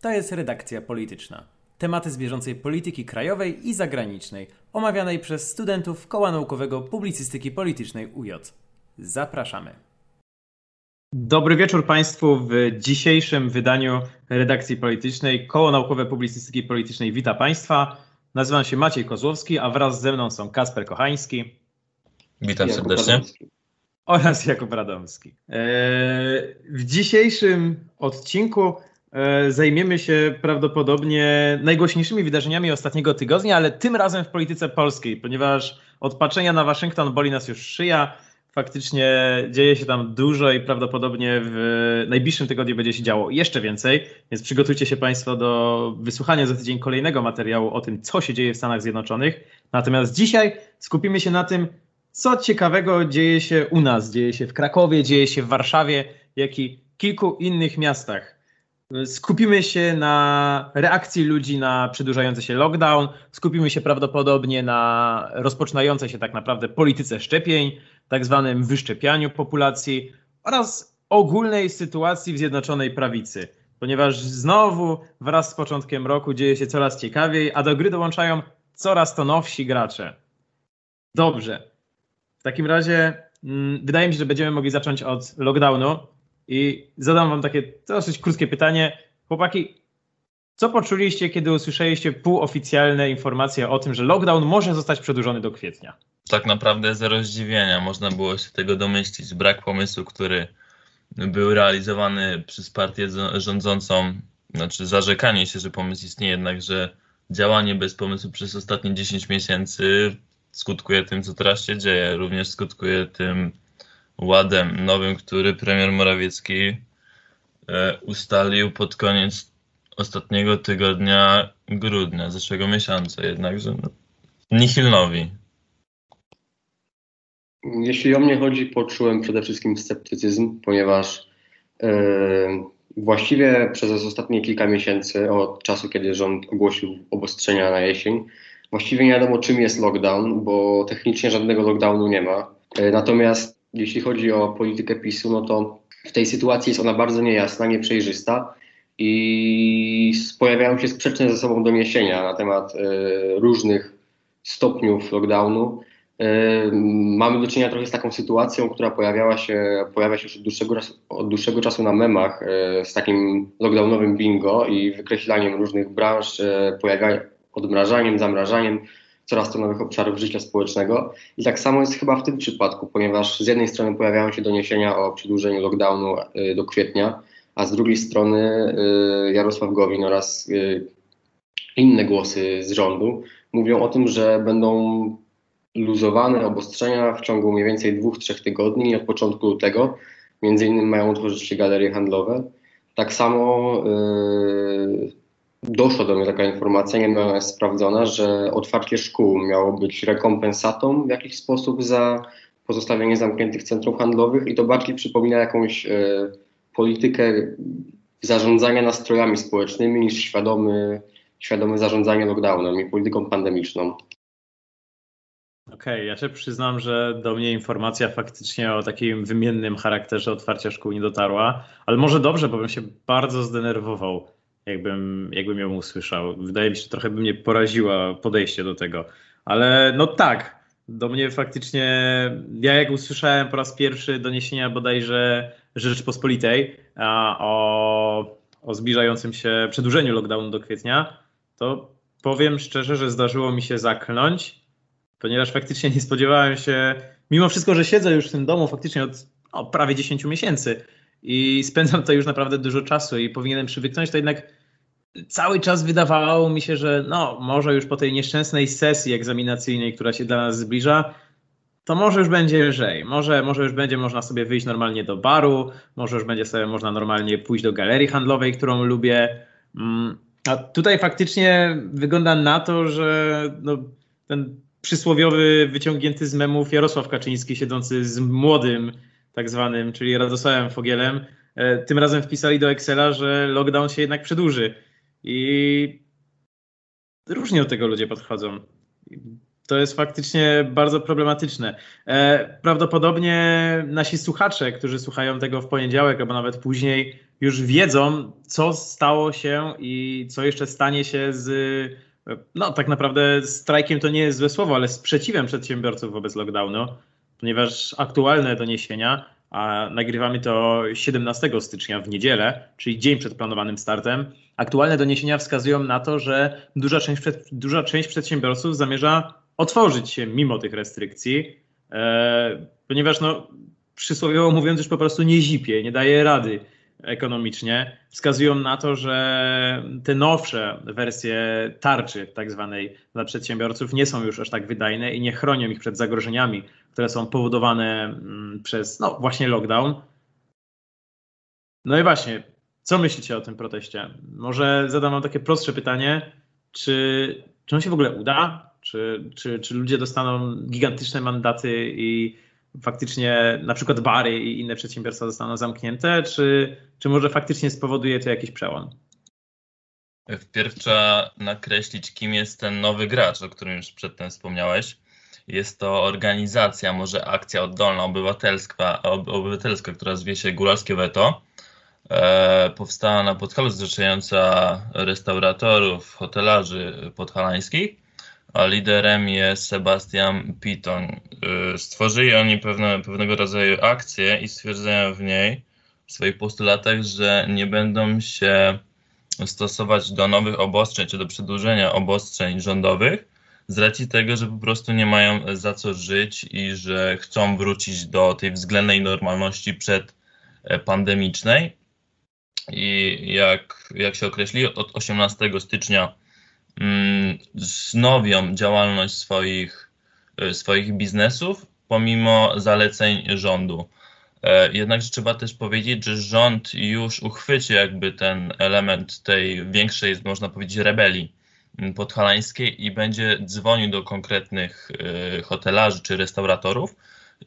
To jest redakcja polityczna. Tematy z bieżącej polityki krajowej i zagranicznej, omawianej przez studentów Koła Naukowego Publicystyki Politycznej UJ. Zapraszamy. Dobry wieczór Państwu w dzisiejszym wydaniu redakcji politycznej. Koło Naukowe Publicystyki Politycznej wita Państwa. Nazywam się Maciej Kozłowski, a wraz ze mną są Kasper Kochański. Witam Jakub serdecznie. Radomski. Oraz Jakub Radomski. Eee, w dzisiejszym odcinku zajmiemy się prawdopodobnie najgłośniejszymi wydarzeniami ostatniego tygodnia, ale tym razem w polityce polskiej, ponieważ od patrzenia na Waszyngton boli nas już szyja. Faktycznie dzieje się tam dużo i prawdopodobnie w najbliższym tygodniu będzie się działo jeszcze więcej, więc przygotujcie się Państwo do wysłuchania za tydzień kolejnego materiału o tym, co się dzieje w Stanach Zjednoczonych. Natomiast dzisiaj skupimy się na tym, co ciekawego dzieje się u nas, dzieje się w Krakowie, dzieje się w Warszawie, jak i kilku innych miastach. Skupimy się na reakcji ludzi na przedłużający się lockdown, skupimy się prawdopodobnie na rozpoczynającej się tak naprawdę polityce szczepień, tak zwanym wyszczepianiu populacji oraz ogólnej sytuacji w Zjednoczonej Prawicy, ponieważ znowu wraz z początkiem roku dzieje się coraz ciekawiej, a do gry dołączają coraz to nowsi gracze. Dobrze. W takim razie mm, wydaje mi się, że będziemy mogli zacząć od lockdownu. I zadam wam takie dosyć krótkie pytanie. Chłopaki, co poczuliście, kiedy usłyszeliście półoficjalne informacje o tym, że lockdown może zostać przedłużony do kwietnia? Tak naprawdę zero zdziwienia, można było się tego domyślić. Brak pomysłu, który był realizowany przez partię rządzącą, znaczy zarzekanie się, że pomysł istnieje, jednakże działanie bez pomysłu przez ostatnie 10 miesięcy skutkuje tym, co teraz się dzieje. Również skutkuje tym ładem nowym, który premier Morawiecki e, ustalił pod koniec ostatniego tygodnia grudnia, zeszłego miesiąca. Jednakże no, nihilnowi. Jeśli o mnie chodzi, poczułem przede wszystkim sceptycyzm, ponieważ yy, właściwie przez ostatnie kilka miesięcy, od czasu, kiedy rząd ogłosił obostrzenia na jesień, właściwie nie wiadomo, czym jest lockdown, bo technicznie żadnego lockdownu nie ma. Yy, natomiast jeśli chodzi o politykę PiSu, no to w tej sytuacji jest ona bardzo niejasna, nieprzejrzysta i pojawiają się sprzeczne ze sobą doniesienia na temat y, różnych stopniów lockdownu. Y, mamy do czynienia trochę z taką sytuacją, która pojawiała się, pojawia się już od dłuższego, od dłuższego czasu na memach, y, z takim lockdownowym bingo i wykreślaniem różnych branż, odmrażaniem, zamrażaniem coraz to nowych obszarów życia społecznego. I tak samo jest chyba w tym przypadku, ponieważ z jednej strony pojawiają się doniesienia o przedłużeniu lockdownu y, do kwietnia, a z drugiej strony y, Jarosław Gowin oraz y, inne głosy z rządu mówią o tym, że będą luzowane obostrzenia w ciągu mniej więcej dwóch, trzech tygodni od początku lutego. Między innymi mają utworzyć się galerie handlowe. Tak samo doszła do mnie taka informacja, nie wiem, jest sprawdzona, że otwarcie szkół miało być rekompensatą w jakiś sposób za pozostawienie zamkniętych centrów handlowych i to bardziej przypomina jakąś e, politykę zarządzania nastrojami społecznymi niż świadomy, świadome zarządzanie lockdownem i polityką pandemiczną. Okej, okay, ja się przyznam, że do mnie informacja faktycznie o takim wymiennym charakterze otwarcia szkół nie dotarła, ale może dobrze, bo bym się bardzo zdenerwował jakbym, jakbym ją usłyszał. Wydaje mi się, że trochę by mnie poraziła podejście do tego. Ale no tak, do mnie faktycznie, ja jak usłyszałem po raz pierwszy doniesienia bodajże Rzeczpospolitej a, o, o zbliżającym się przedłużeniu lockdownu do kwietnia, to powiem szczerze, że zdarzyło mi się zakląć, ponieważ faktycznie nie spodziewałem się, mimo wszystko, że siedzę już w tym domu faktycznie od o, prawie 10 miesięcy i spędzam to już naprawdę dużo czasu i powinienem przywyknąć, to jednak cały czas wydawało mi się, że no, może już po tej nieszczęsnej sesji egzaminacyjnej, która się dla nas zbliża, to może już będzie lżej. Może, może już będzie można sobie wyjść normalnie do baru, może już będzie sobie można normalnie pójść do galerii handlowej, którą lubię. Mm, a tutaj faktycznie wygląda na to, że no, ten przysłowiowy, wyciągnięty z memów Jarosław Kaczyński, siedzący z młodym, tak zwanym, czyli Radosławem Fogielem, e, tym razem wpisali do Excela, że lockdown się jednak przedłuży. I różnie do tego ludzie podchodzą. To jest faktycznie bardzo problematyczne. E, prawdopodobnie nasi słuchacze, którzy słuchają tego w poniedziałek albo nawet później, już wiedzą, co stało się i co jeszcze stanie się z, no tak naprawdę strajkiem to nie jest złe słowo, ale sprzeciwem przedsiębiorców wobec lockdownu, ponieważ aktualne doniesienia, a nagrywamy to 17 stycznia w niedzielę, czyli dzień przed planowanym startem, aktualne doniesienia wskazują na to, że duża część, duża część przedsiębiorców zamierza otworzyć się mimo tych restrykcji, e, ponieważ no, przysłowiowo mówiąc już po prostu nie zipie, nie daje rady ekonomicznie, wskazują na to, że te nowsze wersje tarczy tak zwanej dla przedsiębiorców nie są już aż tak wydajne i nie chronią ich przed zagrożeniami, które są powodowane mm, przez no właśnie lockdown. No i właśnie, co myślicie o tym proteście? Może zadam wam takie prostsze pytanie, czy, czy on się w ogóle uda? Czy, czy, czy ludzie dostaną gigantyczne mandaty i faktycznie na przykład bary i inne przedsiębiorstwa zostaną zamknięte, czy, czy może faktycznie spowoduje to jakiś przełom? Wpierw trzeba nakreślić, kim jest ten nowy gracz, o którym już przedtem wspomniałeś. Jest to organizacja, może akcja oddolna, obywatelska, obywatelska która zwie się Góralskie Weto. E, powstała na Podhalu, zrzeszająca restauratorów, hotelarzy podhalańskich a liderem jest Sebastian Piton. Y, stworzyli oni pewne, pewnego rodzaju akcję i stwierdzają w niej, w swoich postulatach, że nie będą się stosować do nowych obostrzeń czy do przedłużenia obostrzeń rządowych z racji tego, że po prostu nie mają za co żyć i że chcą wrócić do tej względnej normalności przed e. I jak, jak się określi, od 18 stycznia wznowią mm, działalność swoich, y, swoich biznesów pomimo zaleceń rządu. E, jednakże trzeba też powiedzieć, że rząd już uchwycił jakby ten element tej większej, można powiedzieć, rebelii mm, podhalańskiej i będzie dzwonił do konkretnych y, hotelarzy czy restauratorów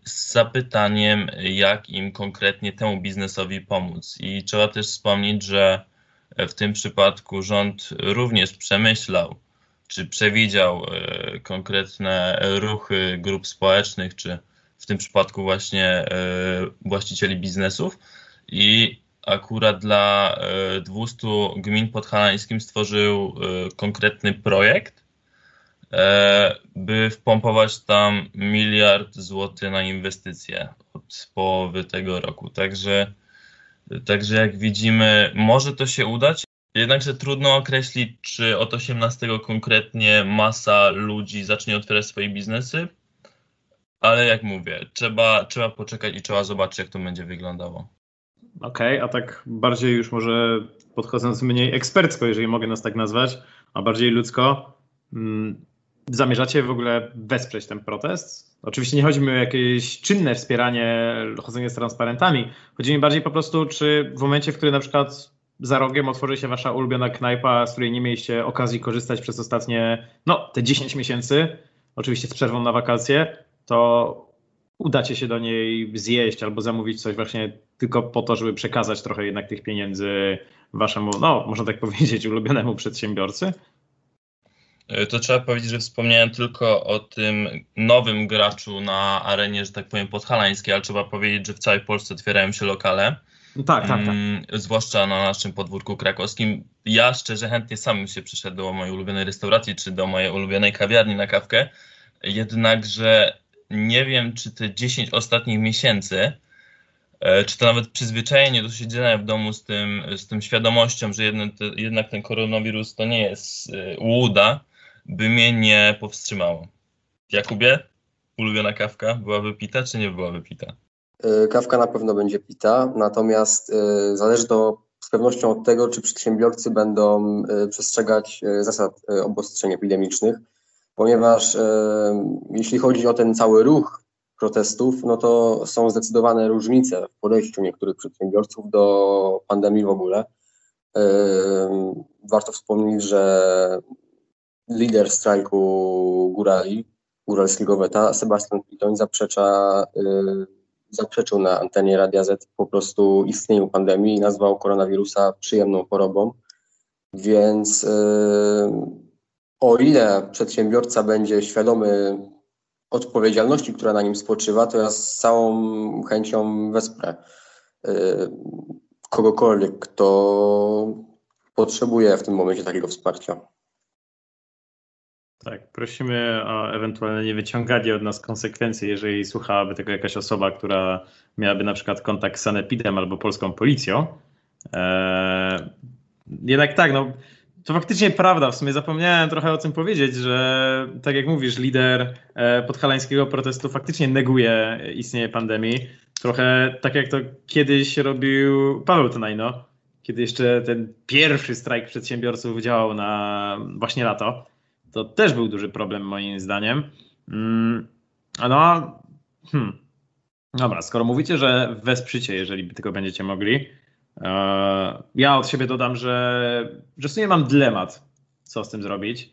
z zapytaniem, jak im konkretnie temu biznesowi pomóc. I trzeba też wspomnieć, że w tym przypadku rząd również przemyślał, czy przewidział e, konkretne ruchy grup społecznych, czy w tym przypadku właśnie e, właścicieli biznesów i akurat dla 200 e, gmin podhalańskim stworzył konkretny projekt, by wpompować tam miliard złotych na inwestycje od połowy tego roku. Także Także jak widzimy, może to się udać, jednakże trudno określić, czy od 18 konkretnie masa ludzi zacznie otwierać swoje biznesy, ale jak mówię, trzeba, trzeba poczekać i trzeba zobaczyć, jak to będzie wyglądało. Okej, okay, a tak bardziej już może podchodząc mniej ekspercko, jeżeli mogę nas tak nazwać, a bardziej ludzko, mm, zamierzacie w ogóle wesprzeć ten protest? Oczywiście nie chodzi mi o jakieś czynne wspieranie, chodzenie z transparentami. Chodzi mi bardziej po prostu, czy w momencie, w którym na przykład za rogiem otworzy się wasza ulubiona knajpa, z której nie mieliście okazji korzystać przez ostatnie, no, te 10 miesięcy, oczywiście z przerwą na wakacje, to udacie się do niej zjeść albo zamówić coś właśnie tylko po to, żeby przekazać trochę jednak tych pieniędzy waszemu, no, można tak powiedzieć, ulubionemu przedsiębiorcy? E, to trzeba powiedzieć, że wspomniałem tylko o tym nowym graczu na arenie, że tak powiem, podhalańskiej, ale trzeba powiedzieć, że w całej Polsce otwierają się lokale. Tak, tak, tak. Mm, zwłaszcza na naszym podwórku krakowskim. Ja szczerze chętnie sam się przyszedł do mojej ulubionej restauracji czy do mojej ulubionej kawiarni na kawkę. Jednakże nie wiem, czy te 10 ostatnich miesięcy, e, czy to nawet przyzwyczajenie do siedzenia w domu z tym, z tym świadomością, że jednak, jednak ten koronawirus to nie jest e, łuda, by mnie nie powstrzymało. Jakubie, ulubiona kawka byłaby pita, czy nie byłaby pita? E, kawka na pewno będzie pita, natomiast e, zależy to z pewnością od tego, czy przedsiębiorcy będą e, przestrzegać zasad obostrzeń epidemicznych, ponieważ jeśli chodzi o ten cały ruch protestów, no to są zdecydowane różnice w podejściu niektórych przedsiębiorców do pandemii w ogóle. Warto wspomnieć, że lider strajku górali, góralskiego weta, Sebastian Pitoń zaprzecza, y, zaprzeczył na antenie Radia Z po prostu istnieniu pandemii i nazwał koronawirusa przyjemną chorobą. Więc y, o ile przedsiębiorca będzie świadomy odpowiedzialności, która na nim spoczywa, to ja z całą chęcią wesprę y, kogokolwiek, kto potrzebuje w tym momencie takiego wsparcia. Tak, prosimy o ewentualne niewyciąganie od nas konsekwencji, jeżeli słuchałaby tego jakaś osoba, która miałaby na przykład kontakt z Sanepidem albo polską policją. Eee, jednak tak, no to faktycznie prawda. W sumie zapomniałem trochę o tym powiedzieć, że tak jak mówisz, lider e, podhalańskiego protestu faktycznie neguje istnienie pandemii. Trochę tak jak to kiedyś robił Paweł Tonajno, kiedy jeszcze ten pierwszy strajk przedsiębiorców działał na właśnie lato. To też był duży problem moim zdaniem. Mm, no, hmm. Dobra, skoro mówicie, że wesprzycie, jeżeli tylko będziecie mogli, e, ja od siebie dodam, że, że w sumie mam dylemat, co z tym zrobić.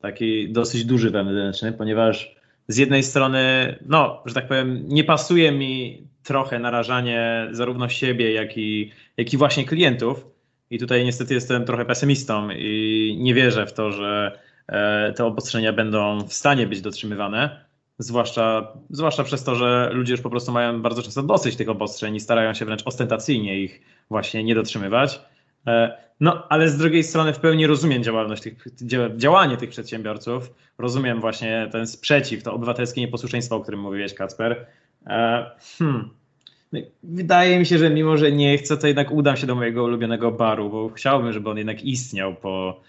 Taki dosyć duży wewnętrzny, ponieważ z jednej strony, no, że tak powiem, nie pasuje mi trochę narażanie zarówno siebie, jak i, jak i właśnie klientów. I tutaj niestety jestem trochę pesymistą i nie wierzę w to, że te obostrzenia będą w stanie być dotrzymywane. Zwłaszcza, zwłaszcza przez to, że ludzie już po prostu mają bardzo często dosyć tych obostrzeń i starają się wręcz ostentacyjnie ich właśnie nie dotrzymywać. E, no, ale z drugiej strony w pełni rozumiem działalność tych, działanie tych przedsiębiorców. Rozumiem właśnie ten sprzeciw, to obywatelskie nieposłuszeństwo, o którym mówiłeś, Kacper. E, hmm. Wydaje mi się, że mimo, że nie chcę, to jednak udam się do mojego ulubionego baru, bo chciałbym, żeby on jednak istniał po,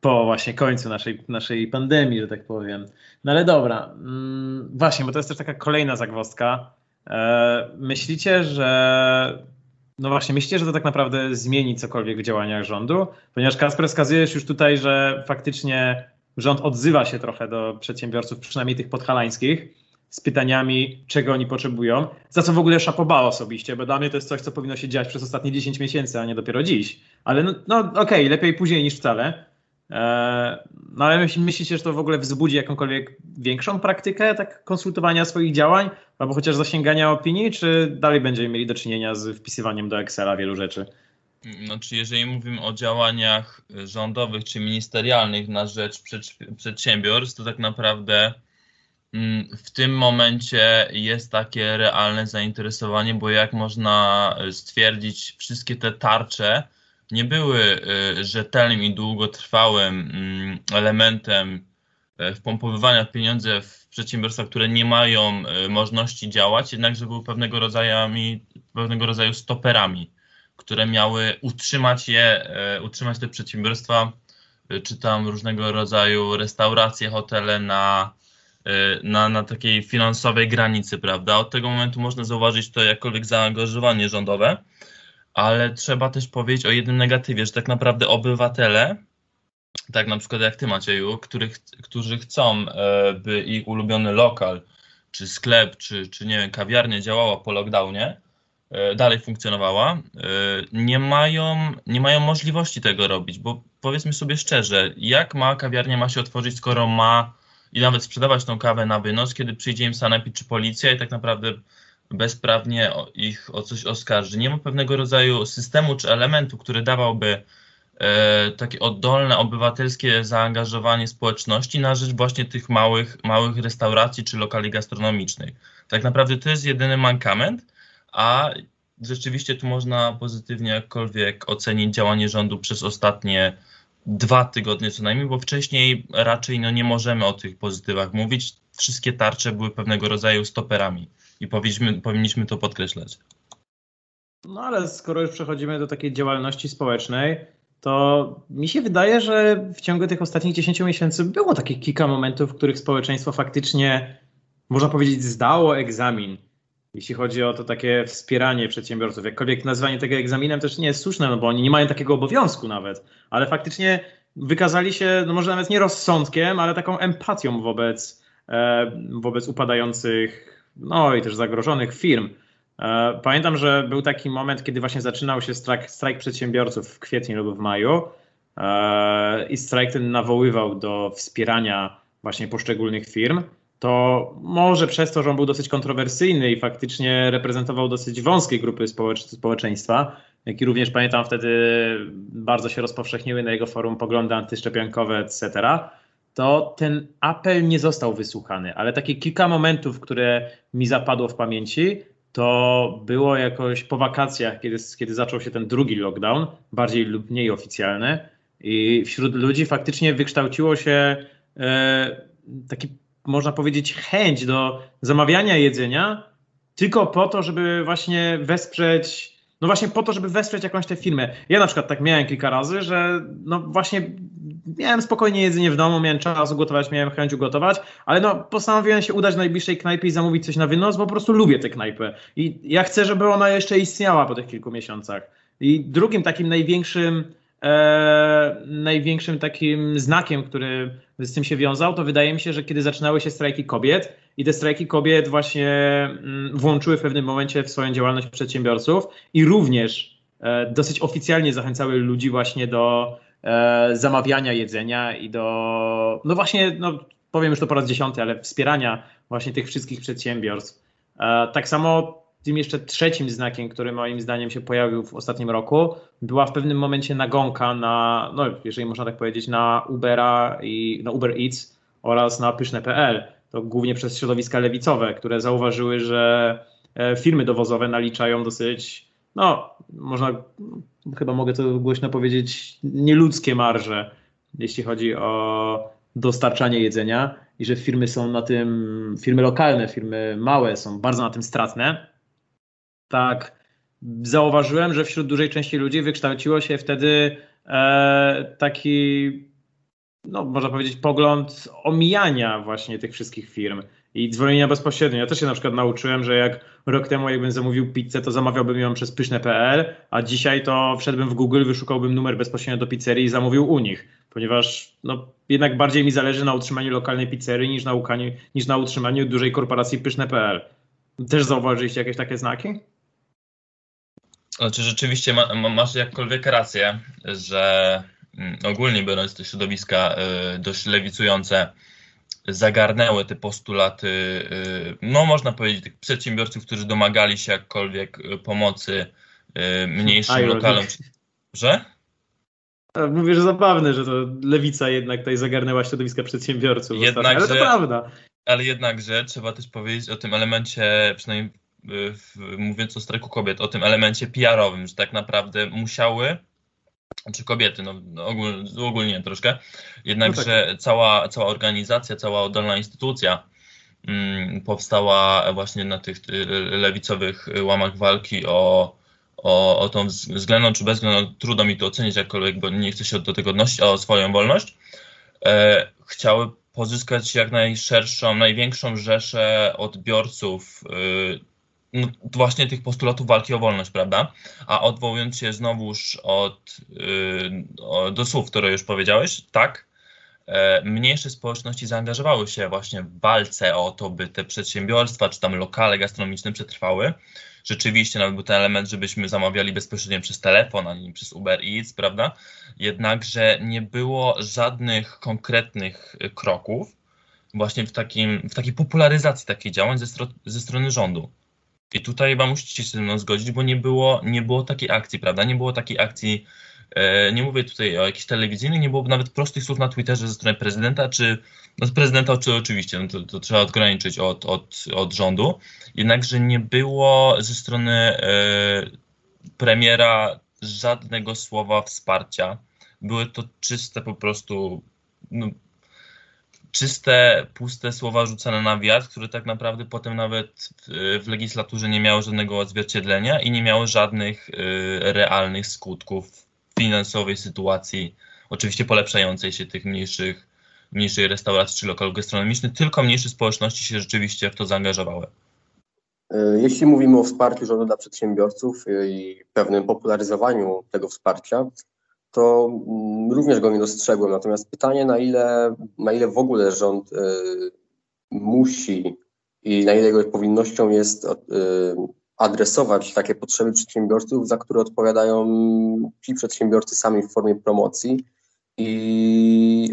po właśnie końcu naszej, naszej pandemii, że tak powiem. No ale dobra, mm, właśnie, bo to jest też taka kolejna zagwozdka. E, myślicie, że no właśnie, myślicie, że to tak naprawdę zmieni cokolwiek w działaniach rządu? Ponieważ Kasper wskazujesz już tutaj, że faktycznie rząd odzywa się trochę do przedsiębiorców, przynajmniej tych podhalańskich, z pytaniami, czego oni potrzebują, za co w ogóle szapoba osobiście, bo dla mnie to jest coś, co powinno się dziać przez ostatnie 10 miesięcy, a nie dopiero dziś. Ale no, no okej, okay, lepiej później niż wcale. Eee, no ale myślicie, że to w ogóle wzbudzi jakąkolwiek większą praktykę tak konsultowania swoich działań, albo chociaż zasięgania opinii, czy dalej będziemy mieli do czynienia z wpisywaniem do Excela wielu rzeczy? Znaczy, jeżeli mówimy o działaniach rządowych czy ministerialnych na rzecz przedsiębiorstw, to tak naprawdę Mm, w tym momencie jest takie realne zainteresowanie, bo jak można stwierdzić, wszystkie te tarcze nie były y, rzetelnym i długotrwałym mm, elementem e, wpompowywania pieniędzy w przedsiębiorstwa, które nie mają e, możliwości działać, jednakże były pewnego rodzaju, pewnego rodzaju stoperami, które miały utrzymać je, e, utrzymać te przedsiębiorstwa, czy tam różnego rodzaju restauracje, hotele na Y, na, na takiej finansowej granicy, prawda? Od tego momentu można zauważyć to jakkolwiek zaangażowanie rządowe, ale trzeba też powiedzieć o jednym negatywie, że tak naprawdę obywatele, tak na przykład jak ty Macieju, których, którzy chcą, e, by ich ulubiony lokal, czy sklep, czy, czy nie wiem, kawiarnia działała po lockdownie, e, dalej funkcjonowała, e, nie mają, nie mają możliwości tego robić, bo powiedzmy sobie szczerze, jak ma kawiarnia ma się otworzyć, skoro ma i nawet sprzedawać tą kawę na wynos, kiedy przyjdzie im sanepid czy policja i tak naprawdę bezprawnie ich o coś oskarży. Nie ma pewnego rodzaju systemu czy elementu, który dawałby e, takie oddolne, obywatelskie zaangażowanie społeczności na rzecz właśnie tych małych, małych restauracji czy lokali gastronomicznych. Tak naprawdę to jest jedyny mankament, a rzeczywiście tu można pozytywnie jakkolwiek ocenić działanie rządu przez ostatnie dwa tygodnie co najmniej, bo wcześniej raczej no, nie możemy o tych pozytywach mówić. Wszystkie tarcze były pewnego rodzaju stoperami i powinniśmy, powinniśmy to podkreślać. No ale skoro już przechodzimy do takiej działalności społecznej, to mi się wydaje, że w ciągu tych ostatnich 10 miesięcy było takich kilka momentów, w których społeczeństwo faktycznie, można powiedzieć, zdało egzamin jeśli chodzi o to takie wspieranie przedsiębiorców. Jakkolwiek nazwanie tego egzaminem też nie jest słuszne, no bo oni nie mają takiego obowiązku nawet, ale faktycznie wykazali się, no może nawet nie rozsądkiem, ale taką empatią wobec, e, wobec upadających, no i też zagrożonych firm. E, pamiętam, że był taki moment, kiedy właśnie zaczynał się strajk, strajk przedsiębiorców w kwietniu lub w maju e, i strajk ten nawoływał do wspierania właśnie poszczególnych firm to może przez to, że on był dosyć kontrowersyjny i faktycznie reprezentował dosyć wąskie grupy społecz społeczeństwa, jak i również pamiętam wtedy bardzo się rozpowszechniły na jego forum poglądy antyszczepionkowe, etc., to ten apel nie został wysłuchany, ale takie kilka momentów, które mi zapadło w pamięci, to było jakoś po wakacjach, kiedy, kiedy zaczął się ten drugi lockdown, bardziej lub mniej oficjalny, i wśród ludzi faktycznie wykształciło się e, taki, można powiedzieć, chęć do zamawiania jedzenia tylko po to, żeby właśnie wesprzeć, no właśnie po to, żeby wesprzeć jakąś tę firmę. Ja na przykład tak miałem kilka razy, że no właśnie miałem spokojnie jedzenie w domu, miałem czas ugotować, miałem chęć ugotować, ale no postanowiłem się udać do najbliższej knajpy i zamówić coś na wynos, bo po prostu lubię tę knajpę i ja chcę, żeby ona jeszcze istniała po tych kilku miesiącach. I drugim takim największym e, największym takim znakiem, który z tym się wiązał, to wydaje mi się, że kiedy zaczynały się strajki kobiet i te strajki kobiet właśnie mm, włączyły w pewnym momencie w swoją działalność przedsiębiorców i również e, dosyć oficjalnie zachęcały ludzi właśnie do e, zamawiania jedzenia i do, no właśnie, no powiem już to po raz dziesiąty, ale wspierania właśnie tych wszystkich przedsiębiorstw. E, tak samo tym jeszcze trzecim znakiem, który moim zdaniem się pojawił w ostatnim roku, była w pewnym momencie nagonka na, no jeżeli można tak powiedzieć, na Ubera i na Uber Eats oraz na pyszne.pl. To głównie przez środowiska lewicowe, które zauważyły, że e, firmy dowozowe naliczają dosyć, no można, chyba mogę to głośno powiedzieć, nieludzkie marże, jeśli chodzi o dostarczanie jedzenia i że firmy są na tym, firmy lokalne, firmy małe są bardzo na tym stratne tak zauważyłem, że wśród dużej części ludzi wykształciło się wtedy e, taki, no można powiedzieć, pogląd omijania właśnie tych wszystkich firm i dzwonienia bezpośrednio. Ja też się na przykład nauczyłem, że jak rok temu jakbym zamówił pizzę, to zamawiałbym ją przez pyszne.pl, a dzisiaj to wszedłbym w Google, wyszukałbym numer bezpośrednio do pizzerii i zamówił u nich, ponieważ no, jednak bardziej mi zależy na utrzymaniu lokalnej pizzerii niż na, niż na utrzymaniu dużej korporacji pyszne.pl. Też zauważyliście jakieś takie znaki? Znaczy rzeczywiście ma, ma, masz jakkolwiek rację, że mm, ogólnie biorąc te środowiska y, dość lewicujące zagarnęły te postulaty, y, no można powiedzieć, tych przedsiębiorców, którzy domagali się jakkolwiek y, pomocy mniejszym lokalom. Że? Mówię, że zabawne, że to lewica jednak tutaj zagarnęła środowiska przedsiębiorców. Jednak, ale to prawda. Ale jednakże trzeba też powiedzieć o tym elemencie, przynajmniej mówiąc o strajku kobiet, o tym elemencie PR-owym, że tak naprawdę musiały, czy kobiety, no, no ogól, ogólnie troszkę, jednakże no tak. cała, cała organizacja, cała oddolna instytucja mm, powstała właśnie na tych y, lewicowych łamach walki o, o, o tą względną czy bezwzględną, trudno mi to ocenić jakkolwiek, bo nie chcę się do tego odnosić, o swoją wolność, e, chciały pozyskać jak najszerszą, największą rzeszę odbiorców y, właśnie tych postulatów walki o wolność, prawda? A odwołując się znowuż od, yy, do słów, które już powiedziałeś, tak, e, mniejsze społeczności zaangażowały się właśnie w walce o to, by te przedsiębiorstwa czy tam lokale gastronomiczne przetrwały. Rzeczywiście nawet był ten element, żebyśmy zamawiali bezpośrednio przez telefon, a nie przez Uber Eats, prawda? Jednakże nie było żadnych konkretnych kroków właśnie w, takim, w takiej popularyzacji takich działań ze, stro, ze strony rządu. I tutaj chyba musicie się ze mną zgodzić, bo nie było, nie było takiej akcji, prawda? Nie było takiej akcji, e, nie mówię tutaj o jakiejś telewizyjnej, nie było nawet prostych słów na Twitterze ze strony prezydenta, czy no z prezydenta czy oczywiście, no to, to, trzeba odgraniczyć od, od, od rządu, jednakże nie było ze strony e, premiera żadnego słowa wsparcia. Były to czyste po prostu no, czyste, puste słowa rzucane na wiatr, które tak naprawdę potem nawet w, legislaturze nie miały żadnego odzwierciedlenia i nie miały żadnych y, realnych skutków finansowej sytuacji, oczywiście polepszającej się tych mniejszych, mniejszych restauracji czy lokalów gastronomicznych, tylko mniejsze społeczności się rzeczywiście w to zaangażowały. Y, jeśli mówimy o wsparciu rządu dla przedsiębiorców i pewnym popularyzowaniu tego wsparcia, to mm, również go nie dostrzegłem. Natomiast pytanie, na ile, na ile w ogóle rząd y, musi i na ile jego powinnością jest y, adresować takie potrzeby przedsiębiorców, za które odpowiadają ci przedsiębiorcy sami w formie promocji i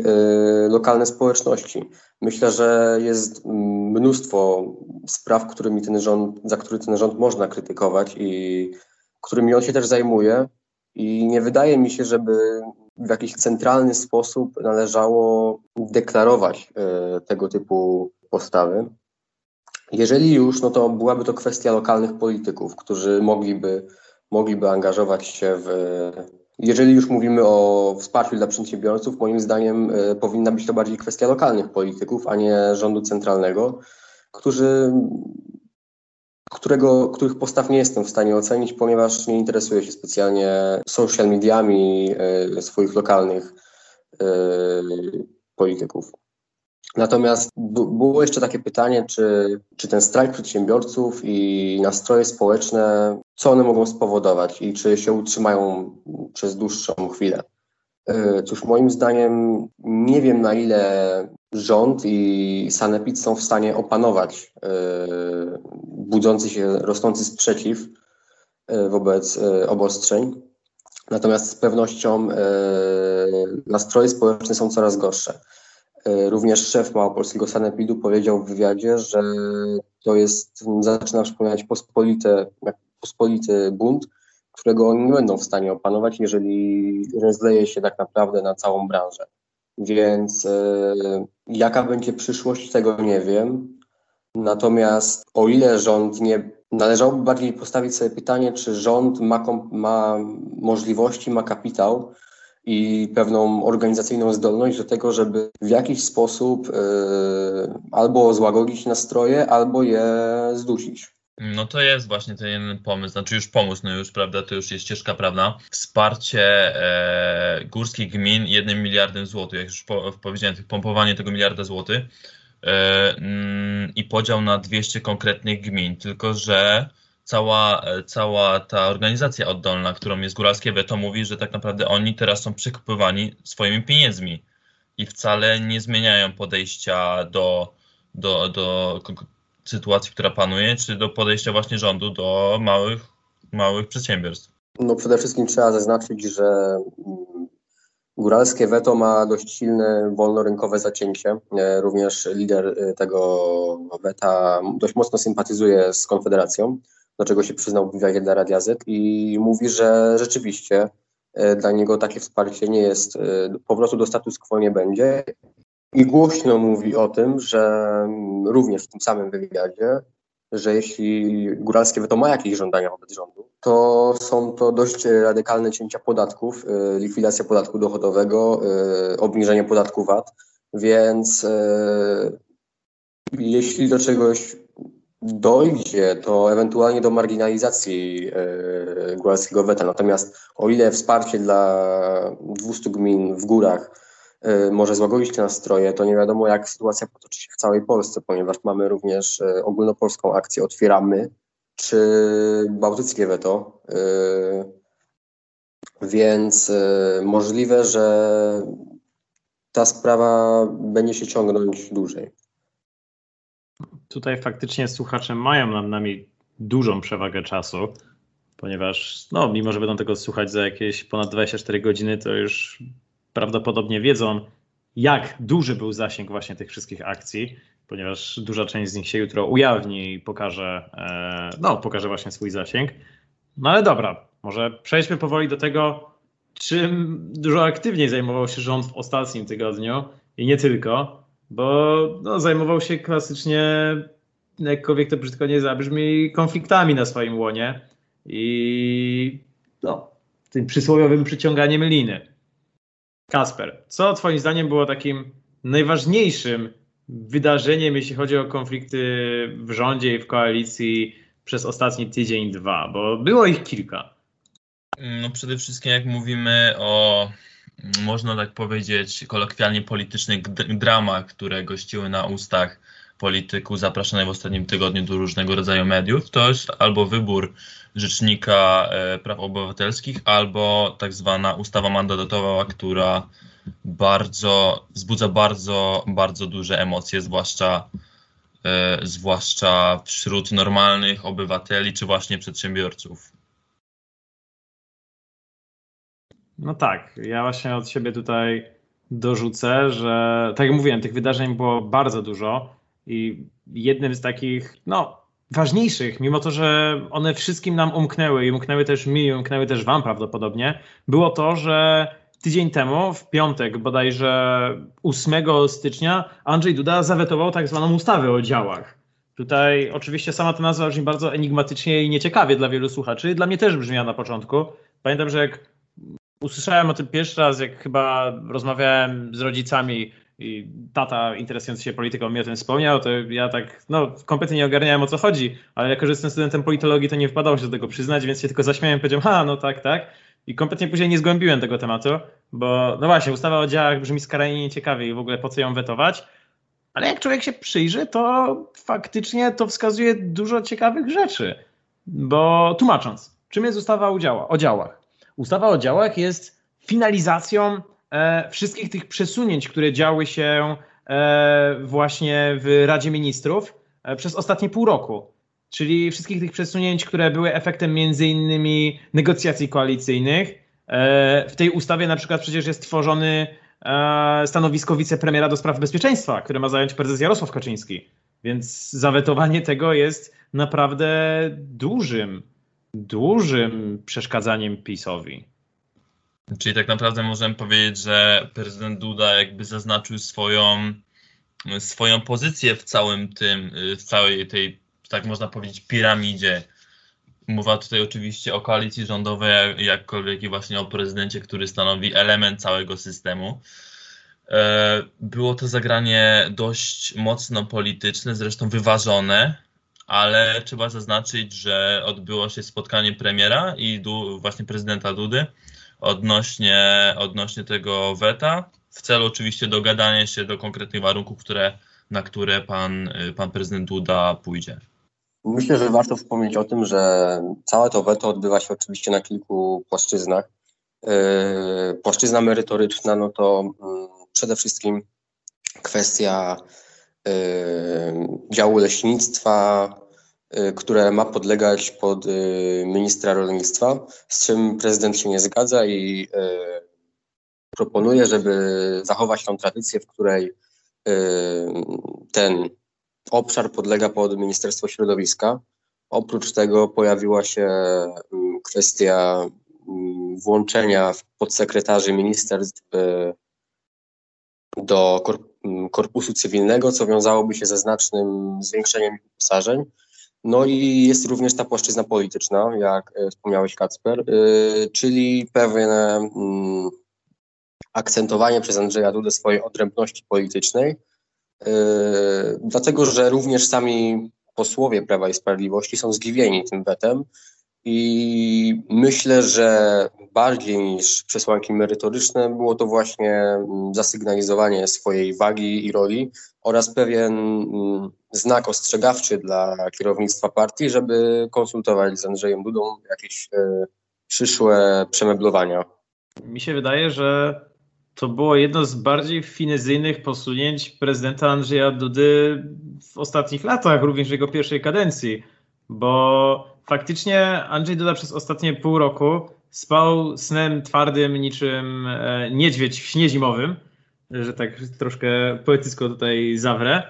y, lokalne społeczności. Myślę, że jest mnóstwo spraw, którymi ten rząd, za które ten rząd można krytykować i którymi on się też zajmuje, i nie wydaje mi się, żeby w jakiś centralny sposób należało deklarować e, tego typu postawy. Jeżeli już, no to byłaby to kwestia lokalnych polityków, którzy mogliby, mogliby angażować się w. Jeżeli już mówimy o wsparciu dla przedsiębiorców, moim zdaniem y, powinna być to bardziej kwestia lokalnych polityków, a nie rządu centralnego, którzy, którego, których postaw nie jestem w stanie ocenić, ponieważ nie interesuję się specjalnie social mediami y, swoich lokalnych y, polityków. Natomiast było jeszcze takie pytanie, czy, czy ten strajk przedsiębiorców i nastroje społeczne, co one mogą spowodować i czy się utrzymają przez dłuższą chwilę. E, cóż, moim zdaniem nie wiem na ile rząd i Sanepid są w stanie opanować e, budzący się, rosnący sprzeciw e, wobec obostrzeń. Natomiast z pewnością nastroje społeczne są coraz gorsze. E, również szef Małopolskiego Sanepidu powiedział w wywiadzie, że to jest, zaczyna przypominać pospolite, pospolity bunt, którego oni nie będą w stanie opanować, jeżeli rozleje się tak naprawdę na całą branżę. Więc e, jaka będzie przyszłość, tego nie wiem. Natomiast o ile rząd nie. Należałoby bardziej postawić sobie pytanie, czy rząd ma, ma możliwości, ma kapitał, i pewną organizacyjną zdolność do tego, żeby w jakiś sposób y, albo złagodzić nastroje, albo je zdusić. No to jest właśnie ten pomysł, znaczy już pomysł, no już, prawda, to już jest ścieżka prawna. Wsparcie e, górskich gmin jednym miliardem złotych, jak już po, powiedziałem, pompowanie tego miliarda złotych e, mm, i podział na 200 konkretnych gmin, tylko że cała, cała ta organizacja oddolna, którą jest Góralskie Weto, mówi, że tak naprawdę oni teraz są przekupywani swoimi pieniędzmi i wcale nie zmieniają podejścia do, do, do sytuacji, która panuje, czy do podejścia właśnie rządu do małych, małych przedsiębiorstw. No przede wszystkim trzeba zaznaczyć, że mm, Góralskie Weto ma dość silne wolnorynkowe zacięcie. E, również lider e, tego weta dość mocno sympatyzuje z Konfederacją do czego się przyznał w wywiadzie dla Radia Z i mówi, że rzeczywiście e, dla niego takie wsparcie nie jest, powrotu do status quo nie będzie. I głośno mówi o tym, że również w tym samym wywiadzie, że jeśli Góralskie Weto ma jakieś żądania wobec rządu, to są to dość radykalne cięcia podatków, e, likwidacja podatku dochodowego, obniżenie podatku VAT, więc jeśli do czegoś dojdzie to ewentualnie do marginalizacji góralskiego weta. Natomiast o ile wsparcie dla 200 gmin w górach może złagodzić nastroje, to nie wiadomo jak sytuacja potoczy się w całej Polsce, ponieważ mamy również e, ogólnopolską akcję Otwieramy czy bałtyckie weto. Więc możliwe, że ta sprawa będzie się ciągnąć dłużej tutaj faktycznie słuchacze mają nad nami dużą przewagę czasu, ponieważ no, mimo, że będą tego słuchać za jakieś ponad 24 godziny, to już prawdopodobnie wiedzą, jak duży był zasięg właśnie tych wszystkich akcji, ponieważ duża część z nich się jutro ujawni i pokaże, e, no, pokaże właśnie swój zasięg. No ale dobra, może przejdźmy powoli do tego, czym dużo aktywniej zajmował się rząd w ostatnim tygodniu i nie tylko bo no, zajmował się klasycznie, jakkolwiek to brzydko nie zabrzmi, konfliktami na swoim łonie i no, tym przysłowiowym przyciąganiem liny. Kasper, co twoim zdaniem było takim najważniejszym wydarzeniem, jeśli chodzi o konflikty w rządzie i w koalicji przez ostatni tydzień, dwa? Bo było ich kilka. No przede wszystkim jak mówimy o można tak powiedzieć, kolokwialnie politycznych dramach, które gościły na ustach polityków zapraszanych w ostatnim tygodniu do różnego rodzaju mediów, to jest albo wybór Rzecznika e, Praw Obywatelskich, albo tak zwana ustawa mandatowa, która bardzo, wzbudza bardzo, bardzo duże emocje, zwłaszcza, e, zwłaszcza wśród normalnych obywateli czy właśnie przedsiębiorców. No tak, ja właśnie od siebie tutaj dorzucę, że tak jak mówiłem, tych wydarzeń było bardzo dużo i jednym z takich, no, ważniejszych, mimo to, że one wszystkim nam umknęły i umknęły też mi, umknęły też wam prawdopodobnie, było to, że tydzień temu, w piątek bodajże 8 stycznia, Andrzej Duda zawetował tak zwaną ustawę o działach. Tutaj oczywiście sama ta nazwa brzmi bardzo enigmatycznie i nieciekawie dla wielu słuchaczy. Dla mnie też brzmiała na początku. Pamiętam, że jak usłyszałem o tym pierwszy raz, jak chyba rozmawiałem z rodzicami i tata interesujący się polityką mi o tym wspomniał, to ja tak, no, kompletnie nie ogarniałem o co chodzi, ale jako, że jestem studentem politologii, to nie wypadało się do tego przyznać, więc się tylko zaśmiałem i powiedziałem, ha, no tak, tak. I kompletnie później nie zgłębiłem tego tematu, bo no właśnie, ustawa o działach brzmi skrajnie nieciekawie i w ogóle po co ją wetować. Ale jak człowiek się przyjrzy, to faktycznie to wskazuje dużo ciekawych rzeczy. Bo tłumacząc, czym jest ustawa o, działa, o działach? Ustawa o działach jest finalizacją e, wszystkich tych przesunięć, które działy się e, właśnie w Radzie Ministrów e, przez ostatnie pół roku. Czyli wszystkich tych przesunięć, które były efektem między innymi negocjacji koalicyjnych. W tej ustawie na przykład przecież jest tworzony stanowisko wicepremiera do spraw bezpieczeństwa, które ma zająć prezes Jarosław Kaczyński. Więc zawetowanie tego jest naprawdę dużym, dużym przeszkadzaniem PiSowi. Czyli tak naprawdę możemy powiedzieć, że prezydent Duda jakby zaznaczył swoją, swoją pozycję w całym tym, w całej tej, tak można powiedzieć, piramidzie. Mowa tutaj oczywiście o koalicji rządowej, jakkolwiek i właśnie o prezydencie, który stanowi element całego systemu. E, było to zagranie dość mocno polityczne, zresztą wyważone, ale trzeba zaznaczyć, że odbyło się spotkanie premiera i właśnie prezydenta Dudy odnośnie, odnośnie tego weta, w celu oczywiście dogadania się do konkretnych warunków, które, na które pan, pan prezydent Duda pójdzie. Myślę, że warto wspomnieć o tym, że całe to weto odbywa się oczywiście na kilku płaszczyznach. Yy, płaszczyzna merytoryczna, no to mm, przede wszystkim kwestia yy, działu leśnictwa, które ma podlegać pod y, ministra rolnictwa, z czym prezydent się nie zgadza i y, proponuje, żeby zachować tą tradycję, w której ten obszar podlega pod Ministerstwo Środowiska. Oprócz tego pojawiła się kwestia włączenia podsekretarzy ministerstw do korpusu cywilnego, co wiązałoby się ze znacznym zwiększeniem uposażeń. No i jest również ta płaszczyzna polityczna, jak e, wspomniałeś Kacper, e, czyli pewne mm, akcentowanie przez Andrzeja Dudę swojej odrębności politycznej, e, dlatego że również sami posłowie Prawa i Sprawiedliwości są zdziwieni tym wetem i myślę, że bardziej niż przesłanki merytoryczne było to właśnie mm, zasygnalizowanie swojej wagi i roli oraz pewien mm, znak ostrzegawczy dla kierownictwa partii, żeby konsultować z Andrzejem Dudą jakieś e, przyszłe przemeblowania. Mi się wydaje, że to było jedno z bardziej finezyjnych posunięć prezydenta Andrzeja Dudy w ostatnich latach, również jego pierwszej kadencji, bo faktycznie Andrzej Duda przez ostatnie pół roku spał snem twardym niczym e, niedźwiedź w śnie zimowym, że tak troszkę poetycko tutaj zawrę.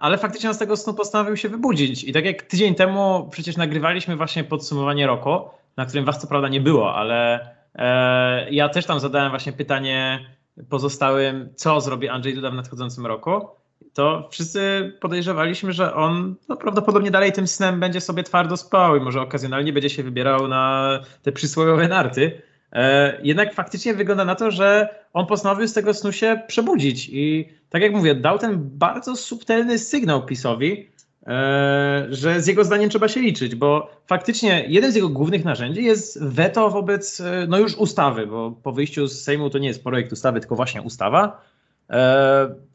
Ale faktycznie z tego snu postanowił się wybudzić. I tak jak tydzień temu przecież nagrywaliśmy właśnie podsumowanie roku, na którym was co prawda nie było, ale e, ja też tam zadałem właśnie pytanie pozostałym, co zrobi Andrzej Duda w nadchodzącym roku. To wszyscy podejrzewaliśmy, że on no, prawdopodobnie dalej tym snem będzie sobie twardo spał i może okazjonalnie będzie się wybierał na te przysłowiowe narty. E, jednak faktycznie wygląda na to, że on postanowił z tego snu się przebudzić i tak jak mówię, dał ten bardzo subtelny sygnał PiSowi, e, że z jego zdaniem trzeba się liczyć, bo faktycznie jeden z jego głównych narzędzi jest weto wobec e, no już ustawy, bo po wyjściu z Sejmu to nie jest projekt ustawy, tylko właśnie ustawa.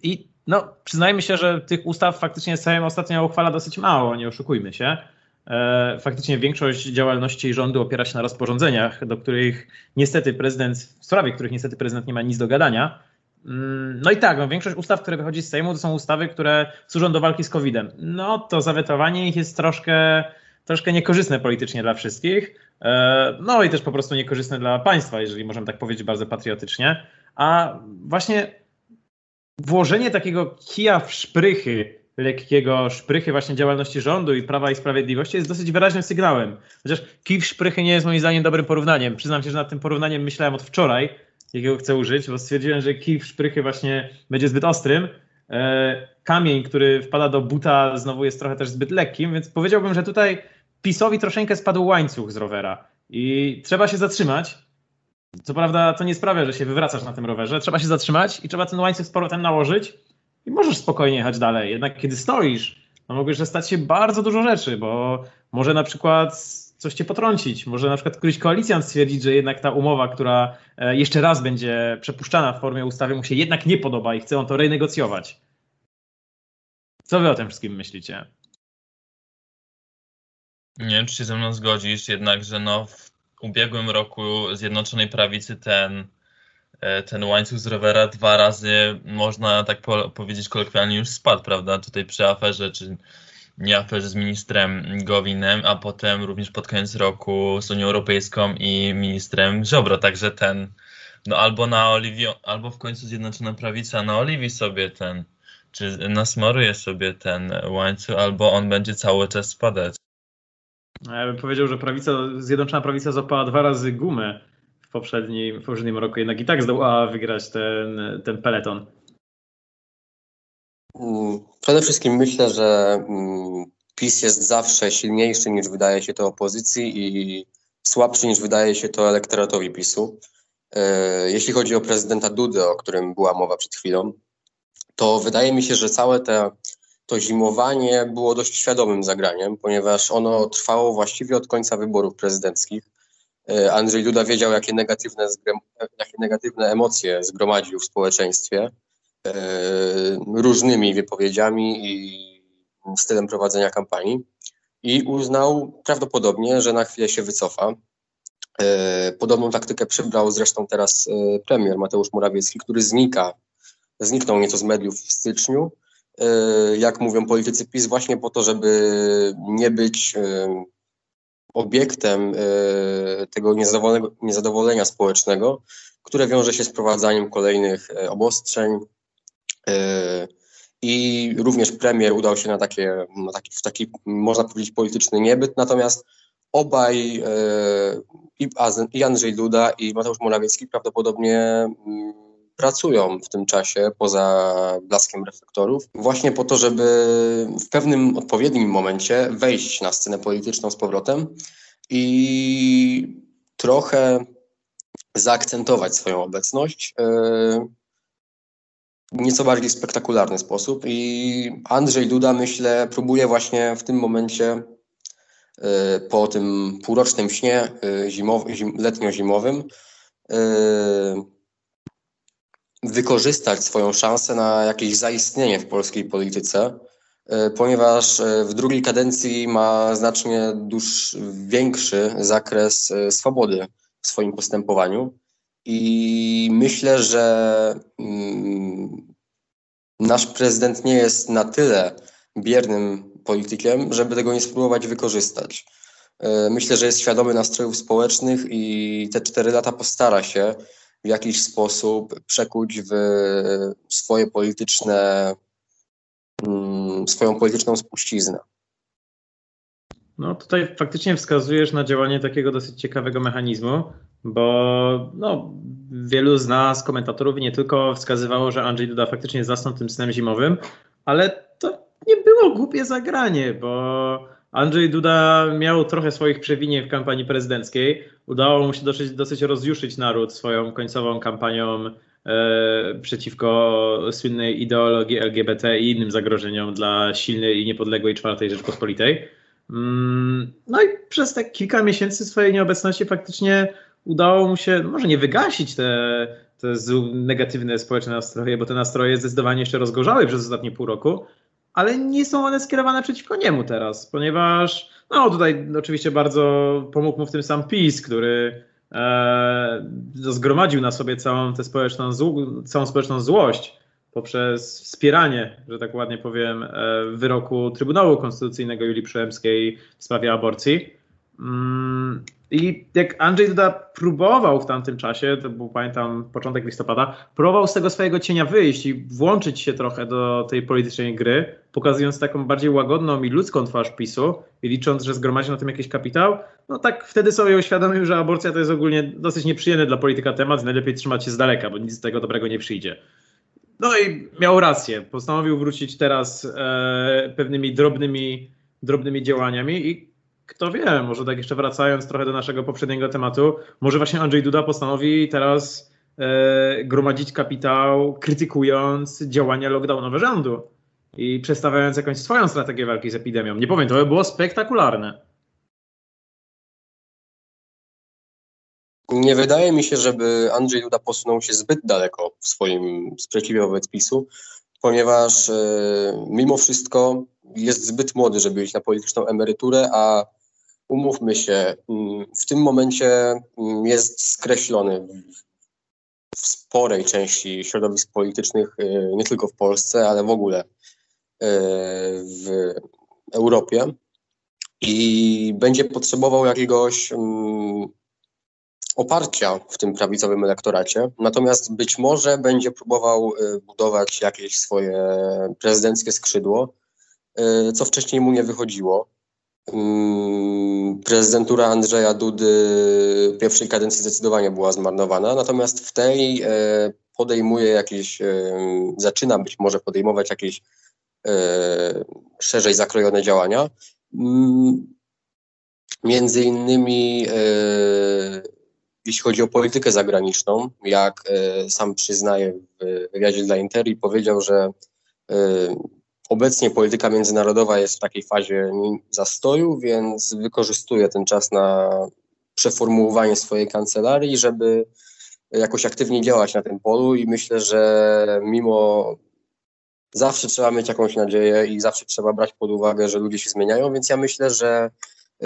I no, przyznajmy się, że tych ustaw faktycznie Sejm ostatnio uchwala dosyć mało, nie oszukujmy się. E, faktycznie większość działalności rządu opiera się na rozporządzeniach, do których niestety prezydent, w sprawie których niestety prezydent nie ma nic do gadania. Mm, no i tak, no, większość ustaw, które wychodzi z Sejmu, to są ustawy, które służą do walki z COVID-em. No to zawetowanie ich jest troszkę, troszkę niekorzystne politycznie dla wszystkich. E, no i też po prostu niekorzystne dla państwa, jeżeli możemy tak powiedzieć bardzo patriotycznie. A właśnie włożenie takiego kija w szprychy lekkiego szprychy właśnie działalności rządu i Prawa i Sprawiedliwości jest dosyć wyraźnym sygnałem. Chociaż kij w szprychy nie jest moim zdaniem dobrym porównaniem. Przyznam się, że nad tym porównaniem myślałem od wczoraj, jakiego chcę użyć, bo stwierdziłem, że kij w szprychy właśnie będzie zbyt ostrym, e, kamień, który wpada do buta, znowu jest trochę też zbyt lekkim, więc powiedziałbym, że tutaj PiSowi troszeczkę spadł łańcuch z rowera i trzeba się zatrzymać. Co prawda to nie sprawia, że się wywracasz na tym rowerze, trzeba się zatrzymać i trzeba ten łańcuch z powrotem nałożyć i możesz spokojnie jechać dalej. Jednak kiedy stoisz, no mogłeś stać się bardzo dużo rzeczy, bo może na przykład coś cię potrącić. Może na przykład któryś koalicjant stwierdzić, że jednak ta umowa, która e, jeszcze raz będzie przepuszczana w formie ustawy, mu się jednak nie podoba i chce on to renegocjować. Co wy o tym wszystkim myślicie? Nie wiem, czy się ze mną zgodzisz, jednak, że no w ubiegłym roku Zjednoczonej Prawicy ten, e, ten łańcuch z rowera dwa razy, można tak po, powiedzieć kolokwialnie, już spadł, prawda? Tutaj przy aferze, czy nie aferze z ministrem Gowinem, a potem również pod koniec roku z Unią Europejską i ministrem Ziobro, także ten, no albo na Oliwii, albo w końcu Zjednoczona Prawica na Oliwii sobie ten, czy nasmaruje sobie ten łańcuch, albo on będzie cały czas spadać. Ja bym powiedział, że prawica, Zjednoczona Prawica zapała dwa razy gumę w poprzednim, w poprzednim roku, jednak i tak zdołała wygrać ten, ten peleton. Mm, przede wszystkim myślę, że mm, PiS jest zawsze silniejszy niż wydaje się to opozycji i słabszy niż wydaje się to elektoratowi PiSu. E, jeśli chodzi o prezydenta Dudę, o którym była mowa przed chwilą, to wydaje mi się, że całe te, to zimowanie było dość świadomym zagraniem, ponieważ ono trwało właściwie od końca wyborów prezydenckich. E, Andrzej Duda wiedział, jakie negatywne, jakie negatywne emocje zgromadził w społeczeństwie E, różnymi wypowiedziami i stylem prowadzenia kampanii i uznał prawdopodobnie, że na chwilę się wycofa. E, podobną taktykę przybrał zresztą teraz e, premier Mateusz Morawiecki, który znika, zniknął nieco z mediów w styczniu, jak mówią politycy PiS, właśnie po to, żeby nie być obiektem tego niezadowolenia społecznego, które wiąże się z prowadzaniem kolejnych obostrzeń, I również premier udał się na takie, na taki, w taki, można powiedzieć, polityczny niebyt. Natomiast obaj, i Andrzej Duda, i Mateusz Morawiecki, prawdopodobnie mm, pracują w tym czasie poza blaskiem reflektorów, właśnie po to, żeby w pewnym odpowiednim momencie wejść na scenę polityczną z powrotem i trochę zaakcentować swoją obecność. E, nieco bardziej spektakularny sposób i Andrzej Duda, myślę, próbuje właśnie w tym momencie y, po tym półrocznym śnie y, zimow, zim, letnio-zimowym wykorzystać swoją szansę na jakieś zaistnienie w polskiej polityce, ponieważ w drugiej kadencji ma znacznie dłuż, większy zakres swobody w swoim postępowaniu. I myślę, że mm, nasz prezydent nie jest na tyle biernym politykiem, żeby tego nie spróbować wykorzystać. E, myślę, że jest świadomy nastrojów społecznych i te cztery lata postara się w jakiś sposób przekuć w swoje polityczne, mm, swoją polityczną spuściznę. No tutaj faktycznie wskazujesz na działanie takiego dosyć ciekawego mechanizmu, bo no, wielu z nas, komentatorów, nie tylko wskazywało, że Andrzej Duda faktycznie zasnął tym snem zimowym, ale to nie było głupie zagranie, bo Andrzej Duda miał trochę swoich przewinień w kampanii prezydenckiej. Udało mu się dosyć, dosyć rozjuszyć naród swoją końcową kampanią e, przeciwko słynnej ideologii LGBT i innym zagrożeniom dla silnej i niepodległej czwartej Rzeczpospolitej. Mm, no i przez te kilka miesięcy swojej nieobecności faktycznie udało mu się, może nie wygasić te, te negatywne społeczne nastroje, bo te nastroje zdecydowanie jeszcze rozgorzały przez ostatnie pół roku, ale nie są one skierowane przeciwko niemu teraz, ponieważ no tutaj oczywiście bardzo pomógł mu w tym sam PiS, który e, zgromadził na sobie całą tę społeczną, całą społeczną złość poprzez wspieranie, że tak ładnie powiem, e, wyroku Trybunału Konstytucyjnego Julii Przyłębskiej w sprawie aborcji. Mm, I jak Andrzej Duda próbował w tamtym czasie, to był pamiętam początek listopada, próbował z tego swojego cienia wyjść i włączyć się trochę do tej politycznej gry, pokazując taką bardziej łagodną i ludzką twarz PiSu i licząc, że zgromadzi na tym jakiś kapitał, no tak wtedy sobie uświadomił, że aborcja to jest ogólnie dosyć nieprzyjemny dla polityka temat, najlepiej trzymać się z daleka, bo nic z tego dobrego nie przyjdzie. no i miał rację. Postanowił wrócić teraz e, pewnymi drobnymi, drobnymi działaniami i kto wie, może tak jeszcze wracając trochę do naszego poprzedniego tematu, może właśnie Andrzej Duda postanowi teraz e, gromadzić kapitał, krytykując działania lockdownowe rządu i przedstawiając jakąś swoją strategię walki z epidemią. Nie powiem, to by było spektakularne. Nie wydaje mi się, żeby Andrzej Duda posunął się zbyt daleko w swoim sprzeciwie wobec PiSu, ponieważ e, mimo wszystko jest zbyt młody, żeby iść na polityczną emeryturę, a umówmy się, mm, w tym momencie mm, jest skreślony w sporej części środowisk politycznych, e, nie tylko w Polsce, ale w ogóle e, w Europie i będzie potrzebował jakiegoś mm, oparcia w tym prawicowym elektoracie, natomiast być może będzie próbował y, budować jakieś swoje prezydenckie skrzydło, y, co wcześniej mu nie wychodziło. Mm, prezydentura Andrzeja Dudy pierwszej kadencji zdecydowanie była zmarnowana, natomiast w tej y, podejmuje jakieś, zaczyna być może podejmować jakieś szerzej zakrojone działania. Mm, między innymi jeśli chodzi o politykę zagraniczną, jak e, sam przyznaje w wywiadzie dla Interi, powiedział, że e, obecnie polityka międzynarodowa jest w takiej fazie zastoju, więc wykorzystuje ten czas na przeformułowanie swojej kancelarii, żeby jakoś aktywnie działać na tym polu i myślę, że mimo zawsze trzeba mieć jakąś nadzieję i zawsze trzeba brać pod uwagę, że ludzie się zmieniają, więc ja myślę, że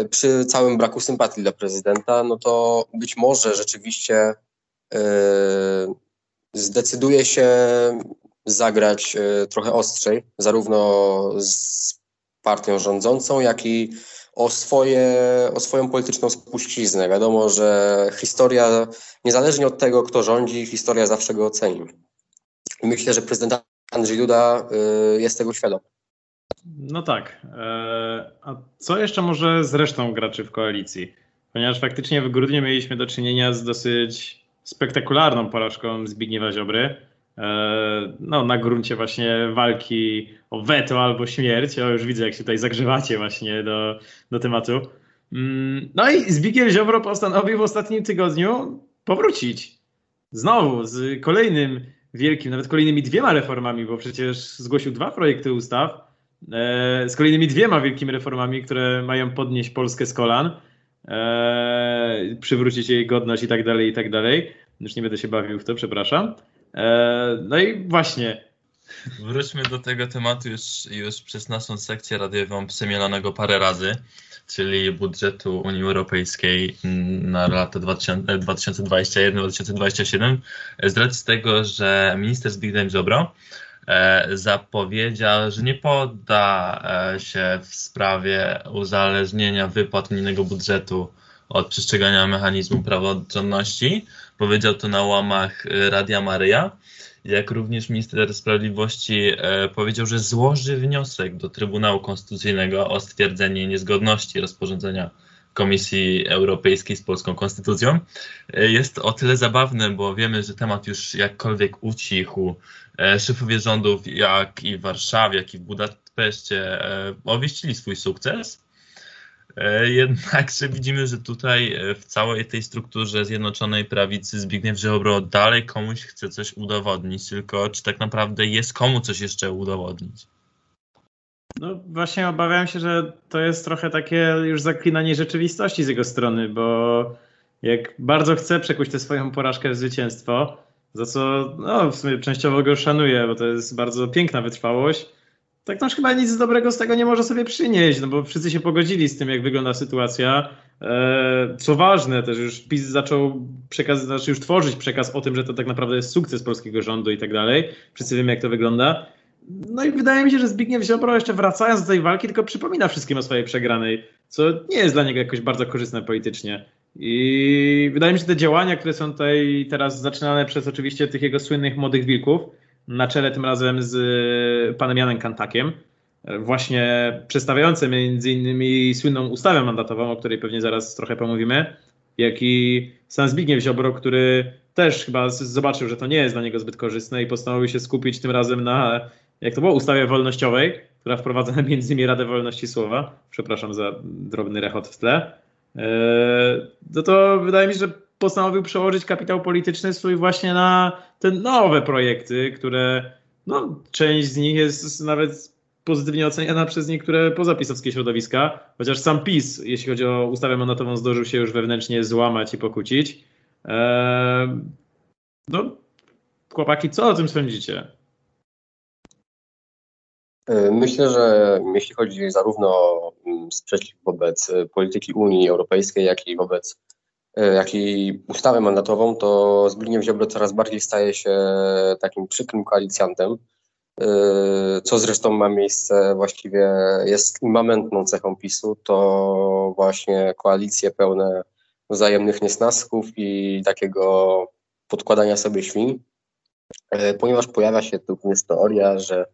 przy całym braku sympatii dla prezydenta, no to być może rzeczywiście yy, zdecyduje się zagrać yy, trochę ostrzej, zarówno z partią rządzącą, jak i o, swoje, o swoją polityczną spuściznę. Wiadomo, że historia, niezależnie od tego, kto rządzi, historia zawsze go oceni. Myślę, że prezydent Andrzej Duda yy, jest tego świadomy. No tak. E, a co jeszcze może z resztą graczy w koalicji? Ponieważ faktycznie w grudniu mieliśmy do czynienia z dosyć spektakularną porażką Zbigniewa Ziobry. E, no, na gruncie właśnie walki o weto albo śmierć. Ja już widzę, jak się tutaj zagrzewacie właśnie do, do tematu. Mm, no i Zbigniew Ziobro postanowił w ostatnim tygodniu powrócić. Znowu z kolejnym wielkim, nawet kolejnymi dwiema reformami, bo przecież zgłosił dwa projekty ustaw E, z kolejnymi dwiema wielkimi reformami, które mają podnieść Polskę z kolan, e, przywrócić jej godność i tak dalej, i tak dalej. Już nie będę się bawił w to, przepraszam. E, no i właśnie. Wróćmy do tego tematu już, już przez naszą sekcję radiową przemielonego parę razy, czyli budżetu Unii Europejskiej na lata 2021-2027. Z racji tego, że minister Zbigniew Ziobro E, zapowiedział, że nie podda e, się w sprawie uzależnienia wypłat unijnego budżetu od przestrzegania mechanizmu praworządności. Powiedział to na łamach Radia Maryja. Jak również minister sprawiedliwości e, powiedział, że złoży wniosek do Trybunału Konstytucyjnego o stwierdzenie niezgodności rozporządzenia Komisji Europejskiej z polską konstytucją. Jest o tyle zabawne, bo wiemy, że temat już jakkolwiek ucichł. E, szefowie rządów, jak i w Warszawie, jak i w Budapeszcie, e, owieścili swój sukces. E, jednakże widzimy, że tutaj w całej tej strukturze Zjednoczonej Prawicy Zbigniew Ziobro dalej komuś chce coś udowodnić, tylko czy tak naprawdę jest komu coś jeszcze udowodnić? No właśnie obawiam się, że to jest trochę takie już zaklinanie rzeczywistości z jego strony, bo jak bardzo chce przekuć tę swoją porażkę w zwycięstwo, za co no, w sumie częściowo go szanuję, bo to jest bardzo piękna wytrwałość, tak to chyba nic dobrego z tego nie może sobie przynieść, no bo wszyscy się pogodzili z tym, jak wygląda sytuacja. E, co ważne, też już PiS zaczął przekaz, znaczy już tworzyć przekaz o tym, że to tak naprawdę jest sukces polskiego rządu i tak dalej. Wszyscy wiemy, jak to wygląda. No i wydaje mi się, że Zbigniew Ziobro jeszcze wracając do tej walki, tylko przypomina wszystkim o swojej przegranej, co nie jest dla niego jakoś bardzo korzystne politycznie. I wydaje mi się, że te działania, które są tutaj teraz zaczynane przez oczywiście tych jego słynnych młodych wilków, na czele tym razem z e, panem Janem Kantakiem, e, właśnie przedstawiające między innymi słynną ustawę mandatową, o której pewnie zaraz trochę pomówimy, jak i sam Zbigniew Ziobro, który też chyba zobaczył, że to nie jest dla niego zbyt korzystne i postanowił się skupić tym razem na, jak to było, ustawie wolnościowej, która wprowadza między innymi Radę Wolności Słowa. Przepraszam za drobny rechot w tle. E, no to wydaje mi się, że postanowił przełożyć kapitał polityczny swój właśnie na te nowe projekty, które no, część z nich jest nawet pozytywnie oceniana przez niektóre pozapisowskie środowiska, chociaż sam PiS, jeśli chodzi o ustawę mandatową, zdążył się już wewnętrznie złamać i pokłócić. Eee, no, chłopaki, co o tym sądzicie? E, myślę, że jeśli chodzi zarówno o mm, sprzeciw wobec polityki Unii Europejskiej, jak i wobec jak i ustawę mandatową, to Zbigniew Ziobro coraz bardziej staje się takim przykrym koalicjantem, co zresztą ma miejsce, właściwie jest immamentną cechą PiSu, to właśnie koalicje pełne wzajemnych niesnasków i takiego podkładania sobie świń, ponieważ pojawia się również teoria, że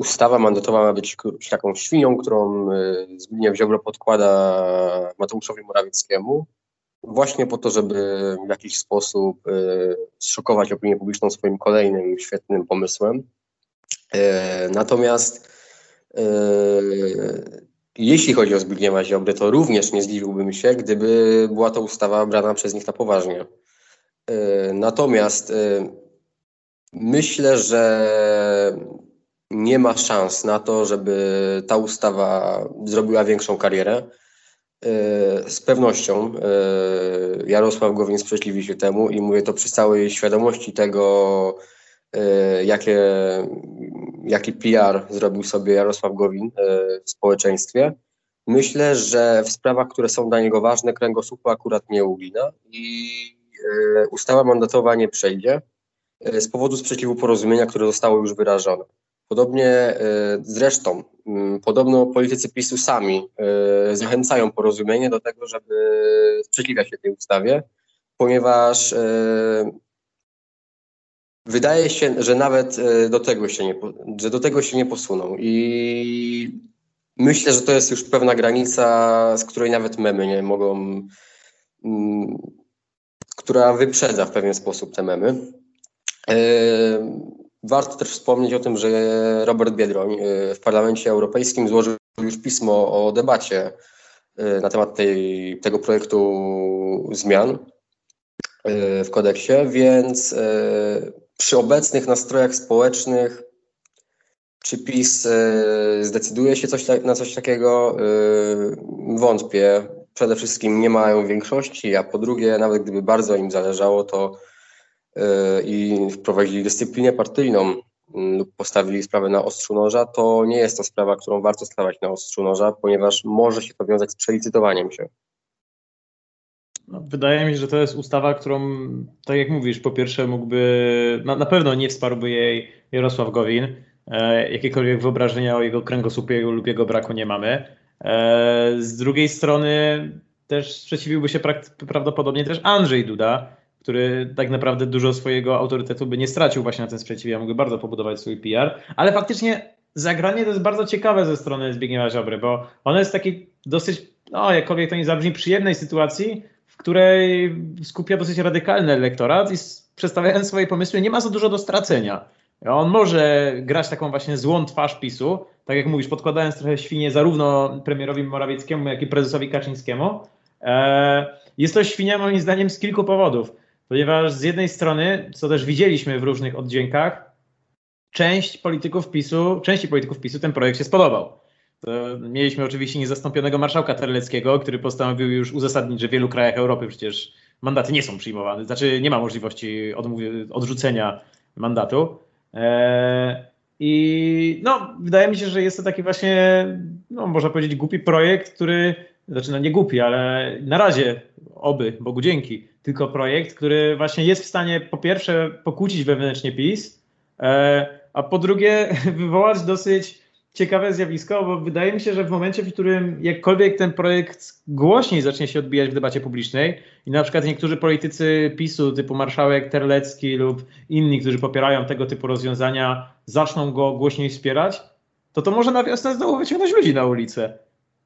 ustawa mandatowa ma być taką świnią, którą y, Zbigniew Ziobro podkłada Mateuszowi Morawieckiemu, właśnie po to, żeby w jakiś sposób y, zszokować opinię publiczną swoim kolejnym świetnym pomysłem. E, natomiast jeśli chodzi o Zbigniewa Ziobry, to również nie zdziwiłbym się, gdyby była to ustawa brana przez nich na poważnie. Natomiast Myślę, że nie ma szans na to, żeby ta ustawa zrobiła większą karierę. E, z pewnością e, Jarosław Gowin sprzeciwi się temu i mówię to przy całej świadomości tego, e, jakie, jaki PR zrobił sobie Jarosław Gowin w społeczeństwie. Myślę, że w sprawach, które są dla niego ważne, kręgosłupu akurat nie ugina i ustawa mandatowa nie przejdzie. Z powodu sprzeciwu porozumienia, które zostało już wyrażone. Podobnie e, zresztą, mm, podobno politycy PiSu sami e, zachęcają porozumienie do tego, żeby sprzeciwiać się tej ustawie, ponieważ wydaje się, że nawet do tego się nie, że do tego się nie posuną i myślę, że to jest już pewna granica, z której nawet memy nie mogą, mm, która wyprzedza w pewien sposób te memy. Warto też wspomnieć o tym, że Robert Biedroń e, w Parlamencie Europejskim złożył już pismo o debacie e, na temat tej, tego projektu zmian e, w kodeksie, więc przy obecnych nastrojach społecznych czy PiS zdecyduje się coś, na coś takiego? Wątpię. Przede wszystkim nie mają większości, a po drugie, nawet gdyby bardzo im zależało, to i wprowadzili dyscyplinę partyjną mm, lub postawili sprawę na ostrzu noża, to nie jest to sprawa, którą warto stawiać na ostrzu noża, ponieważ może się to wiązać z przelicytowaniem się. No, wydaje mi się, że to jest ustawa, którą, tak jak mówisz, po pierwsze mógłby, na, na pewno nie wsparłby jej Jarosław Gowin. E, jakiekolwiek wyobrażenia o jego kręgosłupie lub jego braku nie mamy. E, z drugiej strony też sprzeciwiłby się prawdopodobnie też Andrzej Duda, który tak naprawdę dużo swojego autorytetu by nie stracił właśnie na tym sprzeciwie, mógłby bardzo pobudować swój PR, ale faktycznie zagranie to jest bardzo ciekawe ze strony Zbigniewa Ziobry, bo ono jest taki dosyć, no jakkolwiek to nie zabrzmi, przyjemnej sytuacji, w której skupia dosyć radykalny elektorat i przedstawiając swoje pomysły nie ma za dużo do stracenia. On może grać taką właśnie złą twarz PiSu, tak jak mówisz, podkładając trochę świnie zarówno premierowi Morawieckiemu, jak i prezesowi Kaczyńskiemu. E, jest to świnia moim zdaniem z kilku powodów ponieważ z jednej strony, co też widzieliśmy w różnych oddźwiękach, część polityków PiSu, części polityków PiSu ten projekt się spodobał. To mieliśmy oczywiście niezastąpionego marszałka Terleckiego, który postanowił już uzasadnić, że w wielu krajach Europy przecież mandaty nie są przyjmowane, znaczy nie ma możliwości odrzucenia mandatu. Eee, I no, wydaje mi się, że jest to taki właśnie, no, można powiedzieć, głupi projekt, który, znaczy no nie głupi, ale na razie, oby, Bogu dzięki, tylko projekt, który właśnie jest w stanie po pierwsze pokłócić wewnętrznie PiS, e, a po drugie wywołać dosyć ciekawe zjawisko, bo wydaje mi się, że w momencie, w którym jakkolwiek ten projekt głośniej zacznie się odbijać w debacie publicznej i na przykład niektórzy politycy PiSu typu marszałek Terlecki lub inni, którzy popierają tego typu rozwiązania, zaczną go głośniej wspierać, to to może na wiosnę znowu wyciągnąć ludzi na ulicę.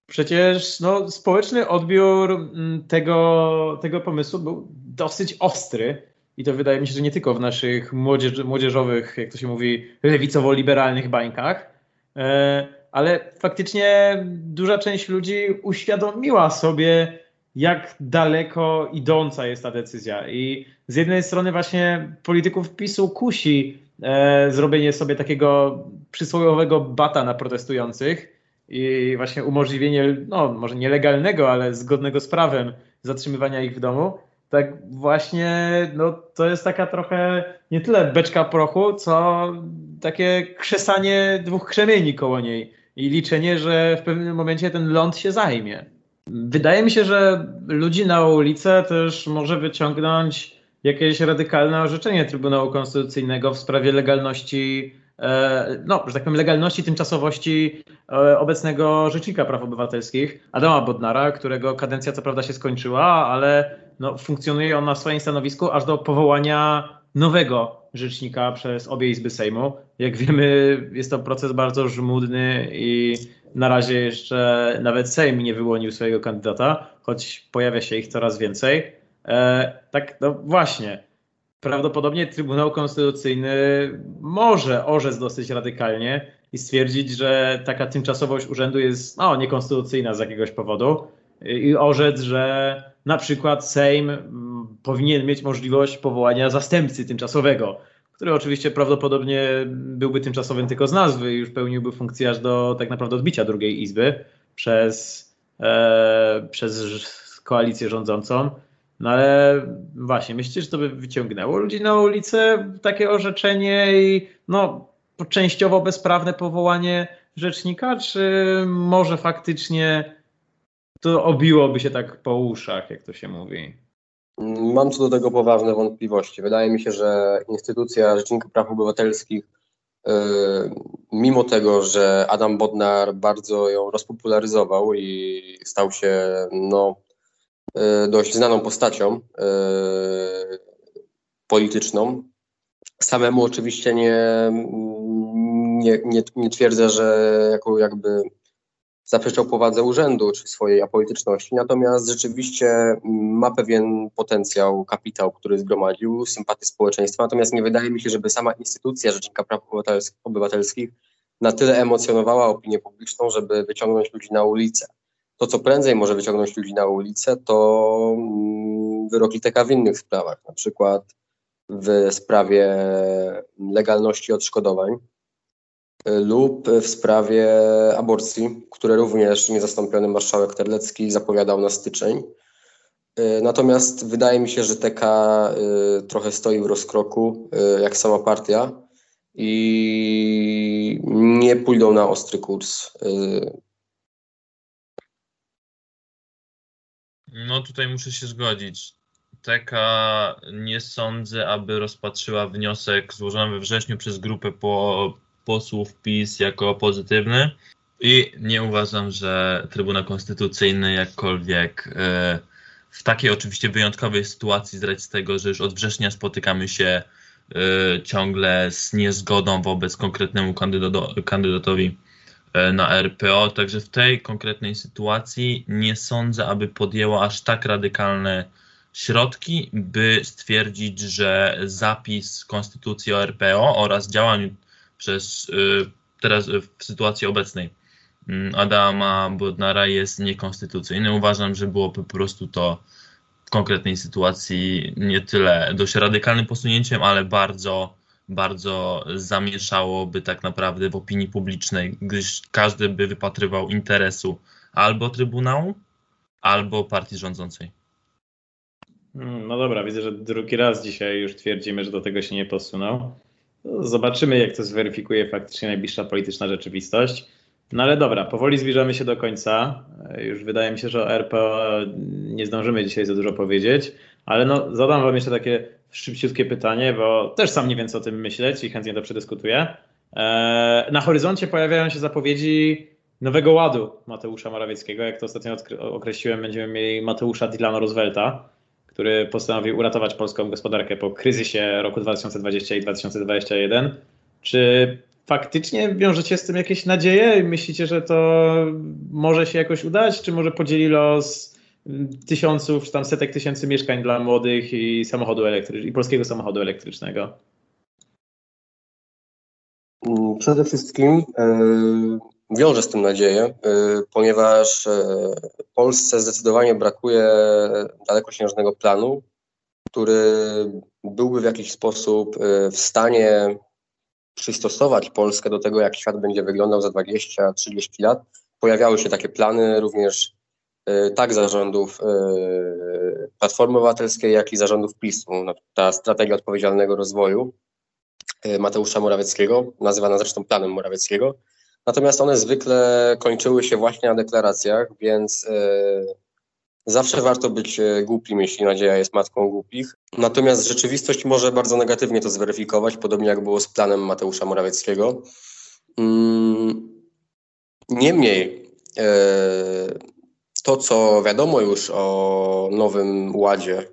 Przecież no, społeczny odbiór mm, tego, tego pomysłu był dosyć ostry. I to wydaje mi się, że nie tylko w naszych młodzież, młodzieżowych, jak to się mówi, lewicowo-liberalnych bańkach, e, ale faktycznie duża część ludzi uświadomiła sobie, jak daleko idąca jest ta decyzja. I z jednej strony właśnie polityków PiSu kusi e, zrobienie sobie takiego przysłowiowego bata na protestujących i właśnie umożliwienie, no może nielegalnego, ale zgodnego z prawem zatrzymywania ich w domu. Tak właśnie, no to jest taka trochę nie tyle beczka prochu, co takie krzesanie dwóch krzemieni koło niej i liczenie, że w pewnym momencie ten ląd się zajmie. Wydaje mi się, że ludzi na ulicę też może wyciągnąć jakieś radykalne orzeczenie Trybunału Konstytucyjnego w sprawie legalności, no, że tak powiem, legalności, tymczasowości e, obecnego Rzecznika Praw Obywatelskich, Adama Bodnara, którego kadencja co prawda się skończyła, ale no, funkcjonuje on na swoim stanowisku aż do powołania nowego rzecznika przez obie izby Sejmu. Jak wiemy, jest to proces bardzo żmudny i na razie jeszcze nawet Sejm nie wyłonił swojego kandydata, choć pojawia się ich coraz więcej. E, tak, no właśnie. Prawdopodobnie Trybunał Konstytucyjny może orzec dosyć radykalnie i stwierdzić, że taka tymczasowość urzędu jest no, niekonstytucyjna z jakiegoś powodu i orzec, że na przykład Sejm mm, powinien mieć możliwość powołania zastępcy tymczasowego, który oczywiście prawdopodobnie byłby tymczasowym tylko z nazwy i już pełniłby funkcję aż do tak naprawdę odbicia drugiej izby przez, e, przez koalicję rządzącą. No ale właśnie, myślicie, że to by wyciągnęło ludzi na ulicę, takie orzeczenie i no, częściowo bezprawne powołanie rzecznika, czy może faktycznie to obiłoby się tak po uszach, jak to się mówi? Mam co do tego poważne wątpliwości. Wydaje mi się, że instytucja Rzecznika Praw Obywatelskich, yy, mimo tego, że Adam Bodnar bardzo ją rozpopularyzował i stał się no, dość znaną postacią yy, polityczną, samemu oczywiście nie, nie, nie, nie twierdzę, że jako jakby zaprzeczał powadze urzędu czy swojej apolityczności, natomiast rzeczywiście ma pewien potencjał, kapitał, który zgromadził, sympatię społeczeństwa, natomiast nie wydaje mi się, żeby sama instytucja Rzecznika Praw Obywatelskich na tyle emocjonowała opinię publiczną, żeby wyciągnąć ludzi na ulicę. To, co prędzej może wyciągnąć ludzi na ulicę, to mm, wyroki TK w innych sprawach, na przykład w sprawie legalności odszkodowań, lub w sprawie aborcji, które również niezastąpiony marszałek Terlecki zapowiadał na styczeń. Natomiast wydaje mi się, że TK y, trochę stoi w rozkroku, jak sama partia, i nie pójdą na ostry kurs. No tutaj muszę się zgodzić. TK nie sądzę, aby rozpatrzyła wniosek złożony we wrześniu przez grupę po posłów PiS jako pozytywny i nie uważam, że Trybunał Konstytucyjny jakkolwiek e, w takiej oczywiście wyjątkowej sytuacji z tego, że już od września spotykamy się e, ciągle z niezgodą wobec konkretnemu kandydatowi na RPO. Także w tej konkretnej sytuacji nie sądzę, aby podjęła aż tak radykalne środki, by stwierdzić, że zapis Konstytucji o RPO oraz działań przez y, teraz w sytuacji obecnej mm, Adama Bodnara jest niekonstytucyjny. Uważam, że byłoby po prostu to w konkretnej sytuacji nie tyle dość radykalnym posunięciem, ale bardzo, bardzo zamieszałoby tak naprawdę w opinii publicznej, gdyż każdy by wypatrywał interesu albo Trybunału, albo partii rządzącej. Hmm, no dobra, widzę, że drugi raz dzisiaj już twierdzimy, że do tego się nie posunął. Zobaczymy, jak to zweryfikuje faktycznie najbliższa polityczna rzeczywistość. No ale dobra, powoli zbliżamy się do końca. Już wydaje mi się, że o RPO nie zdążymy dzisiaj za dużo powiedzieć, ale no, zadam Wam jeszcze takie szybciutkie pytanie, bo też sam nie wiem, co o tym myśleć i chętnie to przedyskutuję. E, na horyzoncie pojawiają się zapowiedzi nowego ładu Mateusza Morawieckiego. Jak to ostatnio określiłem, będziemy mieli Mateusza Dylana Roosevelta który postanowił uratować polską gospodarkę po kryzysie roku 2020 i 2021. Czy faktycznie wiążecie z tym jakieś nadzieje? Myślicie, że to może się jakoś udać, czy może podzieli los tysiąców, czy tam setek tysięcy mieszkań dla młodych i samochodu elektrycznego, i polskiego samochodu elektrycznego? Przede wszystkim yy, z tym nadzieję, yy, ponieważ yy, Polsce zdecydowanie brakuje dalekosiężnego planu, który byłby w jakiś sposób w stanie przystosować Polskę do tego, jak świat będzie wyglądał za 20-30 lat. Pojawiały się takie plany również tak zarządów Platformy Obywatelskiej, jak i zarządów PiSu. Ta strategia odpowiedzialnego rozwoju E, Mateusza Morawieckiego, nazywana zresztą planem Morawieckiego. Natomiast one zwykle kończyły się właśnie na deklaracjach, więc e, zawsze warto być e, głupim, jeśli nadzieja jest matką głupich. Natomiast rzeczywistość może bardzo negatywnie to zweryfikować, podobnie jak było z planem Mateusza Morawieckiego. Mm, niemniej to, co wiadomo już o Nowym Ładzie,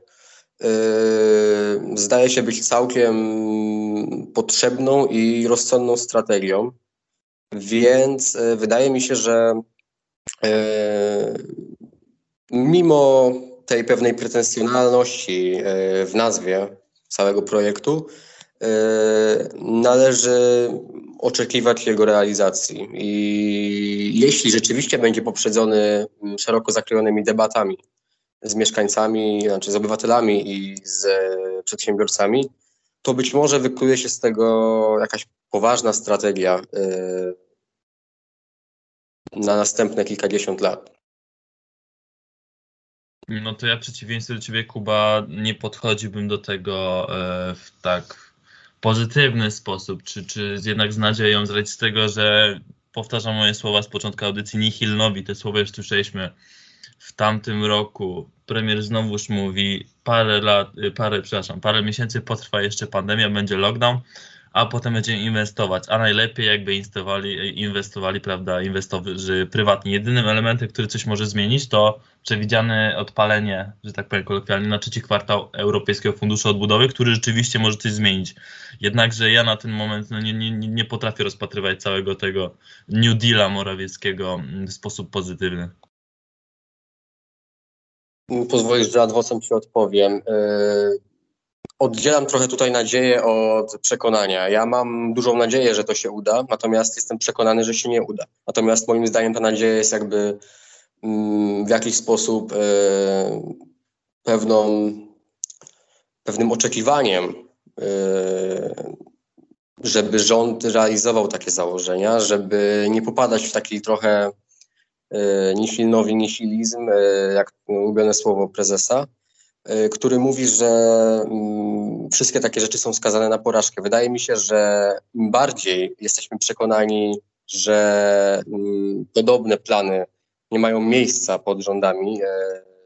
zdaje się być całkiem potrzebną i rozsądną strategią. Więc e, wydaje mi się, że e, mimo tej pewnej pretensjonalności w nazwie całego projektu, należy oczekiwać jego realizacji. I jeśli rzeczywiście będzie poprzedzony szeroko zakrojonymi debatami z mieszkańcami, znaczy z obywatelami i z przedsiębiorcami, to być może wykluje się z tego jakaś poważna strategia y, na następne kilkadziesiąt lat. No to ja w przeciwieństwie do ciebie, Kuba, nie podchodziłbym do tego e, w tak pozytywny sposób, czy, czy jednak z nadzieją, z tego, że powtarzam moje słowa z początku audycji nihil te słowa już słyszeliśmy w tamtym roku. Premier znowuż mówi parę lat, y, parę, przepraszam, parę miesięcy potrwa jeszcze pandemia, będzie lockdown, a potem będziemy inwestować, a najlepiej jakby inwestowali, inwestowali prawda, inwestorzy prywatni. Jedynym elementem, który coś może zmienić, to przewidziane odpalenie, że tak powiem kolokwialnie, na trzeci kwartał Europejskiego Funduszu Odbudowy, który rzeczywiście może coś zmienić. Jednakże ja na ten moment no, nie, nie, nie potrafię rozpatrywać całego tego New Deala Morawieckiego w sposób pozytywny pozwolisz, że adwocem Ci odpowiem. E, oddzielam trochę tutaj nadzieję od przekonania. Ja mam dużą nadzieję, że to się uda, natomiast jestem przekonany, że się nie uda. Natomiast moim zdaniem ta nadzieja jest jakby mm, w jakiś sposób e, pewną, pewnym oczekiwaniem, e, żeby rząd realizował takie założenia, żeby nie popadać w taki trochę E, nihilnowi nihilizm, jak ulubione słowo prezesa, który mówi, że mm, wszystkie takie rzeczy są skazane na porażkę. Wydaje mi się, że im bardziej jesteśmy przekonani, że mm, podobne plany nie mają miejsca pod rządami,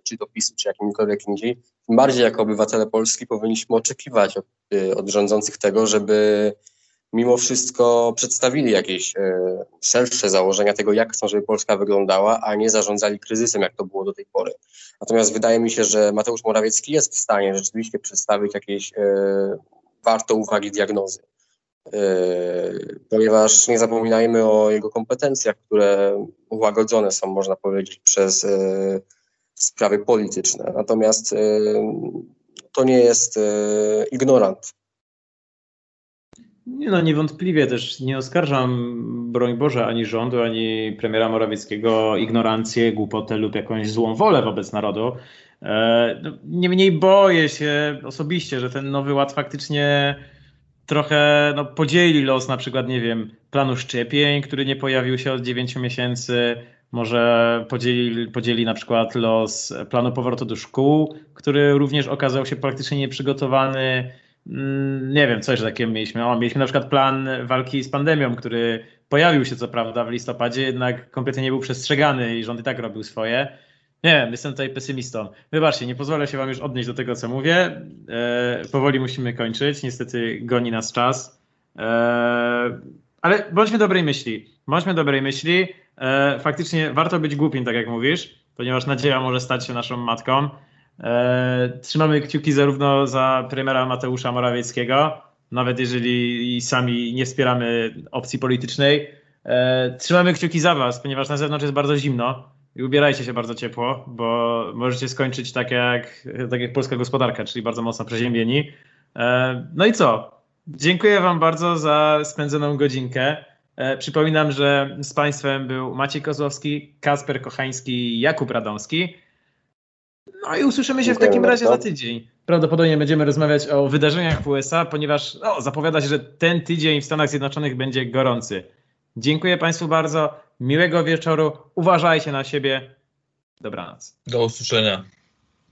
czy to PiSu, czy jakimkolwiek indziej, tym bardziej jako obywatele Polski powinniśmy oczekiwać od, od rządzących tego, żeby mimo wszystko przedstawili jakieś e, szersze założenia tego, jak chcą, żeby Polska wyglądała, a nie zarządzali kryzysem, jak to było do tej pory. Natomiast wydaje mi się, że Mateusz Morawiecki jest w stanie rzeczywiście przedstawić jakieś e, warto uwagi diagnozy. E, ponieważ nie zapominajmy o jego kompetencjach, które ułagodzone są, można powiedzieć, przez sprawy polityczne. Natomiast to nie jest ignorant no, niewątpliwie też nie oskarżam, broń Boże, ani rządu, ani premiera Morawieckiego o ignorancję, głupotę lub jakąś złą wolę wobec narodu. E, no, niemniej boję się osobiście, że ten nowy ład faktycznie trochę no, podzieli los na przykład, nie wiem, planu szczepień, który nie pojawił się od 9 miesięcy, może podzieli, podzieli na przykład los planu powrotu do szkół, który również okazał się praktycznie nieprzygotowany. Mm, nie wiem, coś takiego mieliśmy. O, mieliśmy na przykład plan walki z pandemią, który pojawił się co prawda w listopadzie, jednak kompletnie nie był przestrzegany i rząd i tak robił swoje. Nie wiem, jestem tutaj pesymistą. Wybaczcie, nie pozwolę się wam już odnieść do tego, co mówię. E, powoli musimy kończyć. Niestety goni nas czas. E, ale bądźmy dobrej myśli. Bądźmy dobrej myśli. E, faktycznie warto być głupim, tak jak mówisz, ponieważ nadzieja może stać się naszą matką. E, trzymamy kciuki zarówno za premiera Mateusza Morawieckiego, nawet jeżeli sami nie wspieramy opcji politycznej. E, trzymamy kciuki za Was, ponieważ na zewnątrz jest bardzo zimno i ubierajcie się bardzo ciepło, bo możecie skończyć tak jak, tak jak polska gospodarka, czyli bardzo mocno przeziębieni. E, no i co? Dziękuję Wam bardzo za spędzoną godzinkę. Przypominam, że z Państwem był Maciej Kozłowski, Kasper Kochański i Jakub Radomski. No i usłyszymy się Dziękuję w takim razie bardzo. za tydzień. Prawdopodobnie będziemy rozmawiać o wydarzeniach w USA, ponieważ no, zapowiada się, że ten tydzień w Stanach Zjednoczonych będzie gorący. Dziękuję Państwu bardzo. Miłego wieczoru. Uważajcie na siebie. Dobranoc. Do usłyszenia.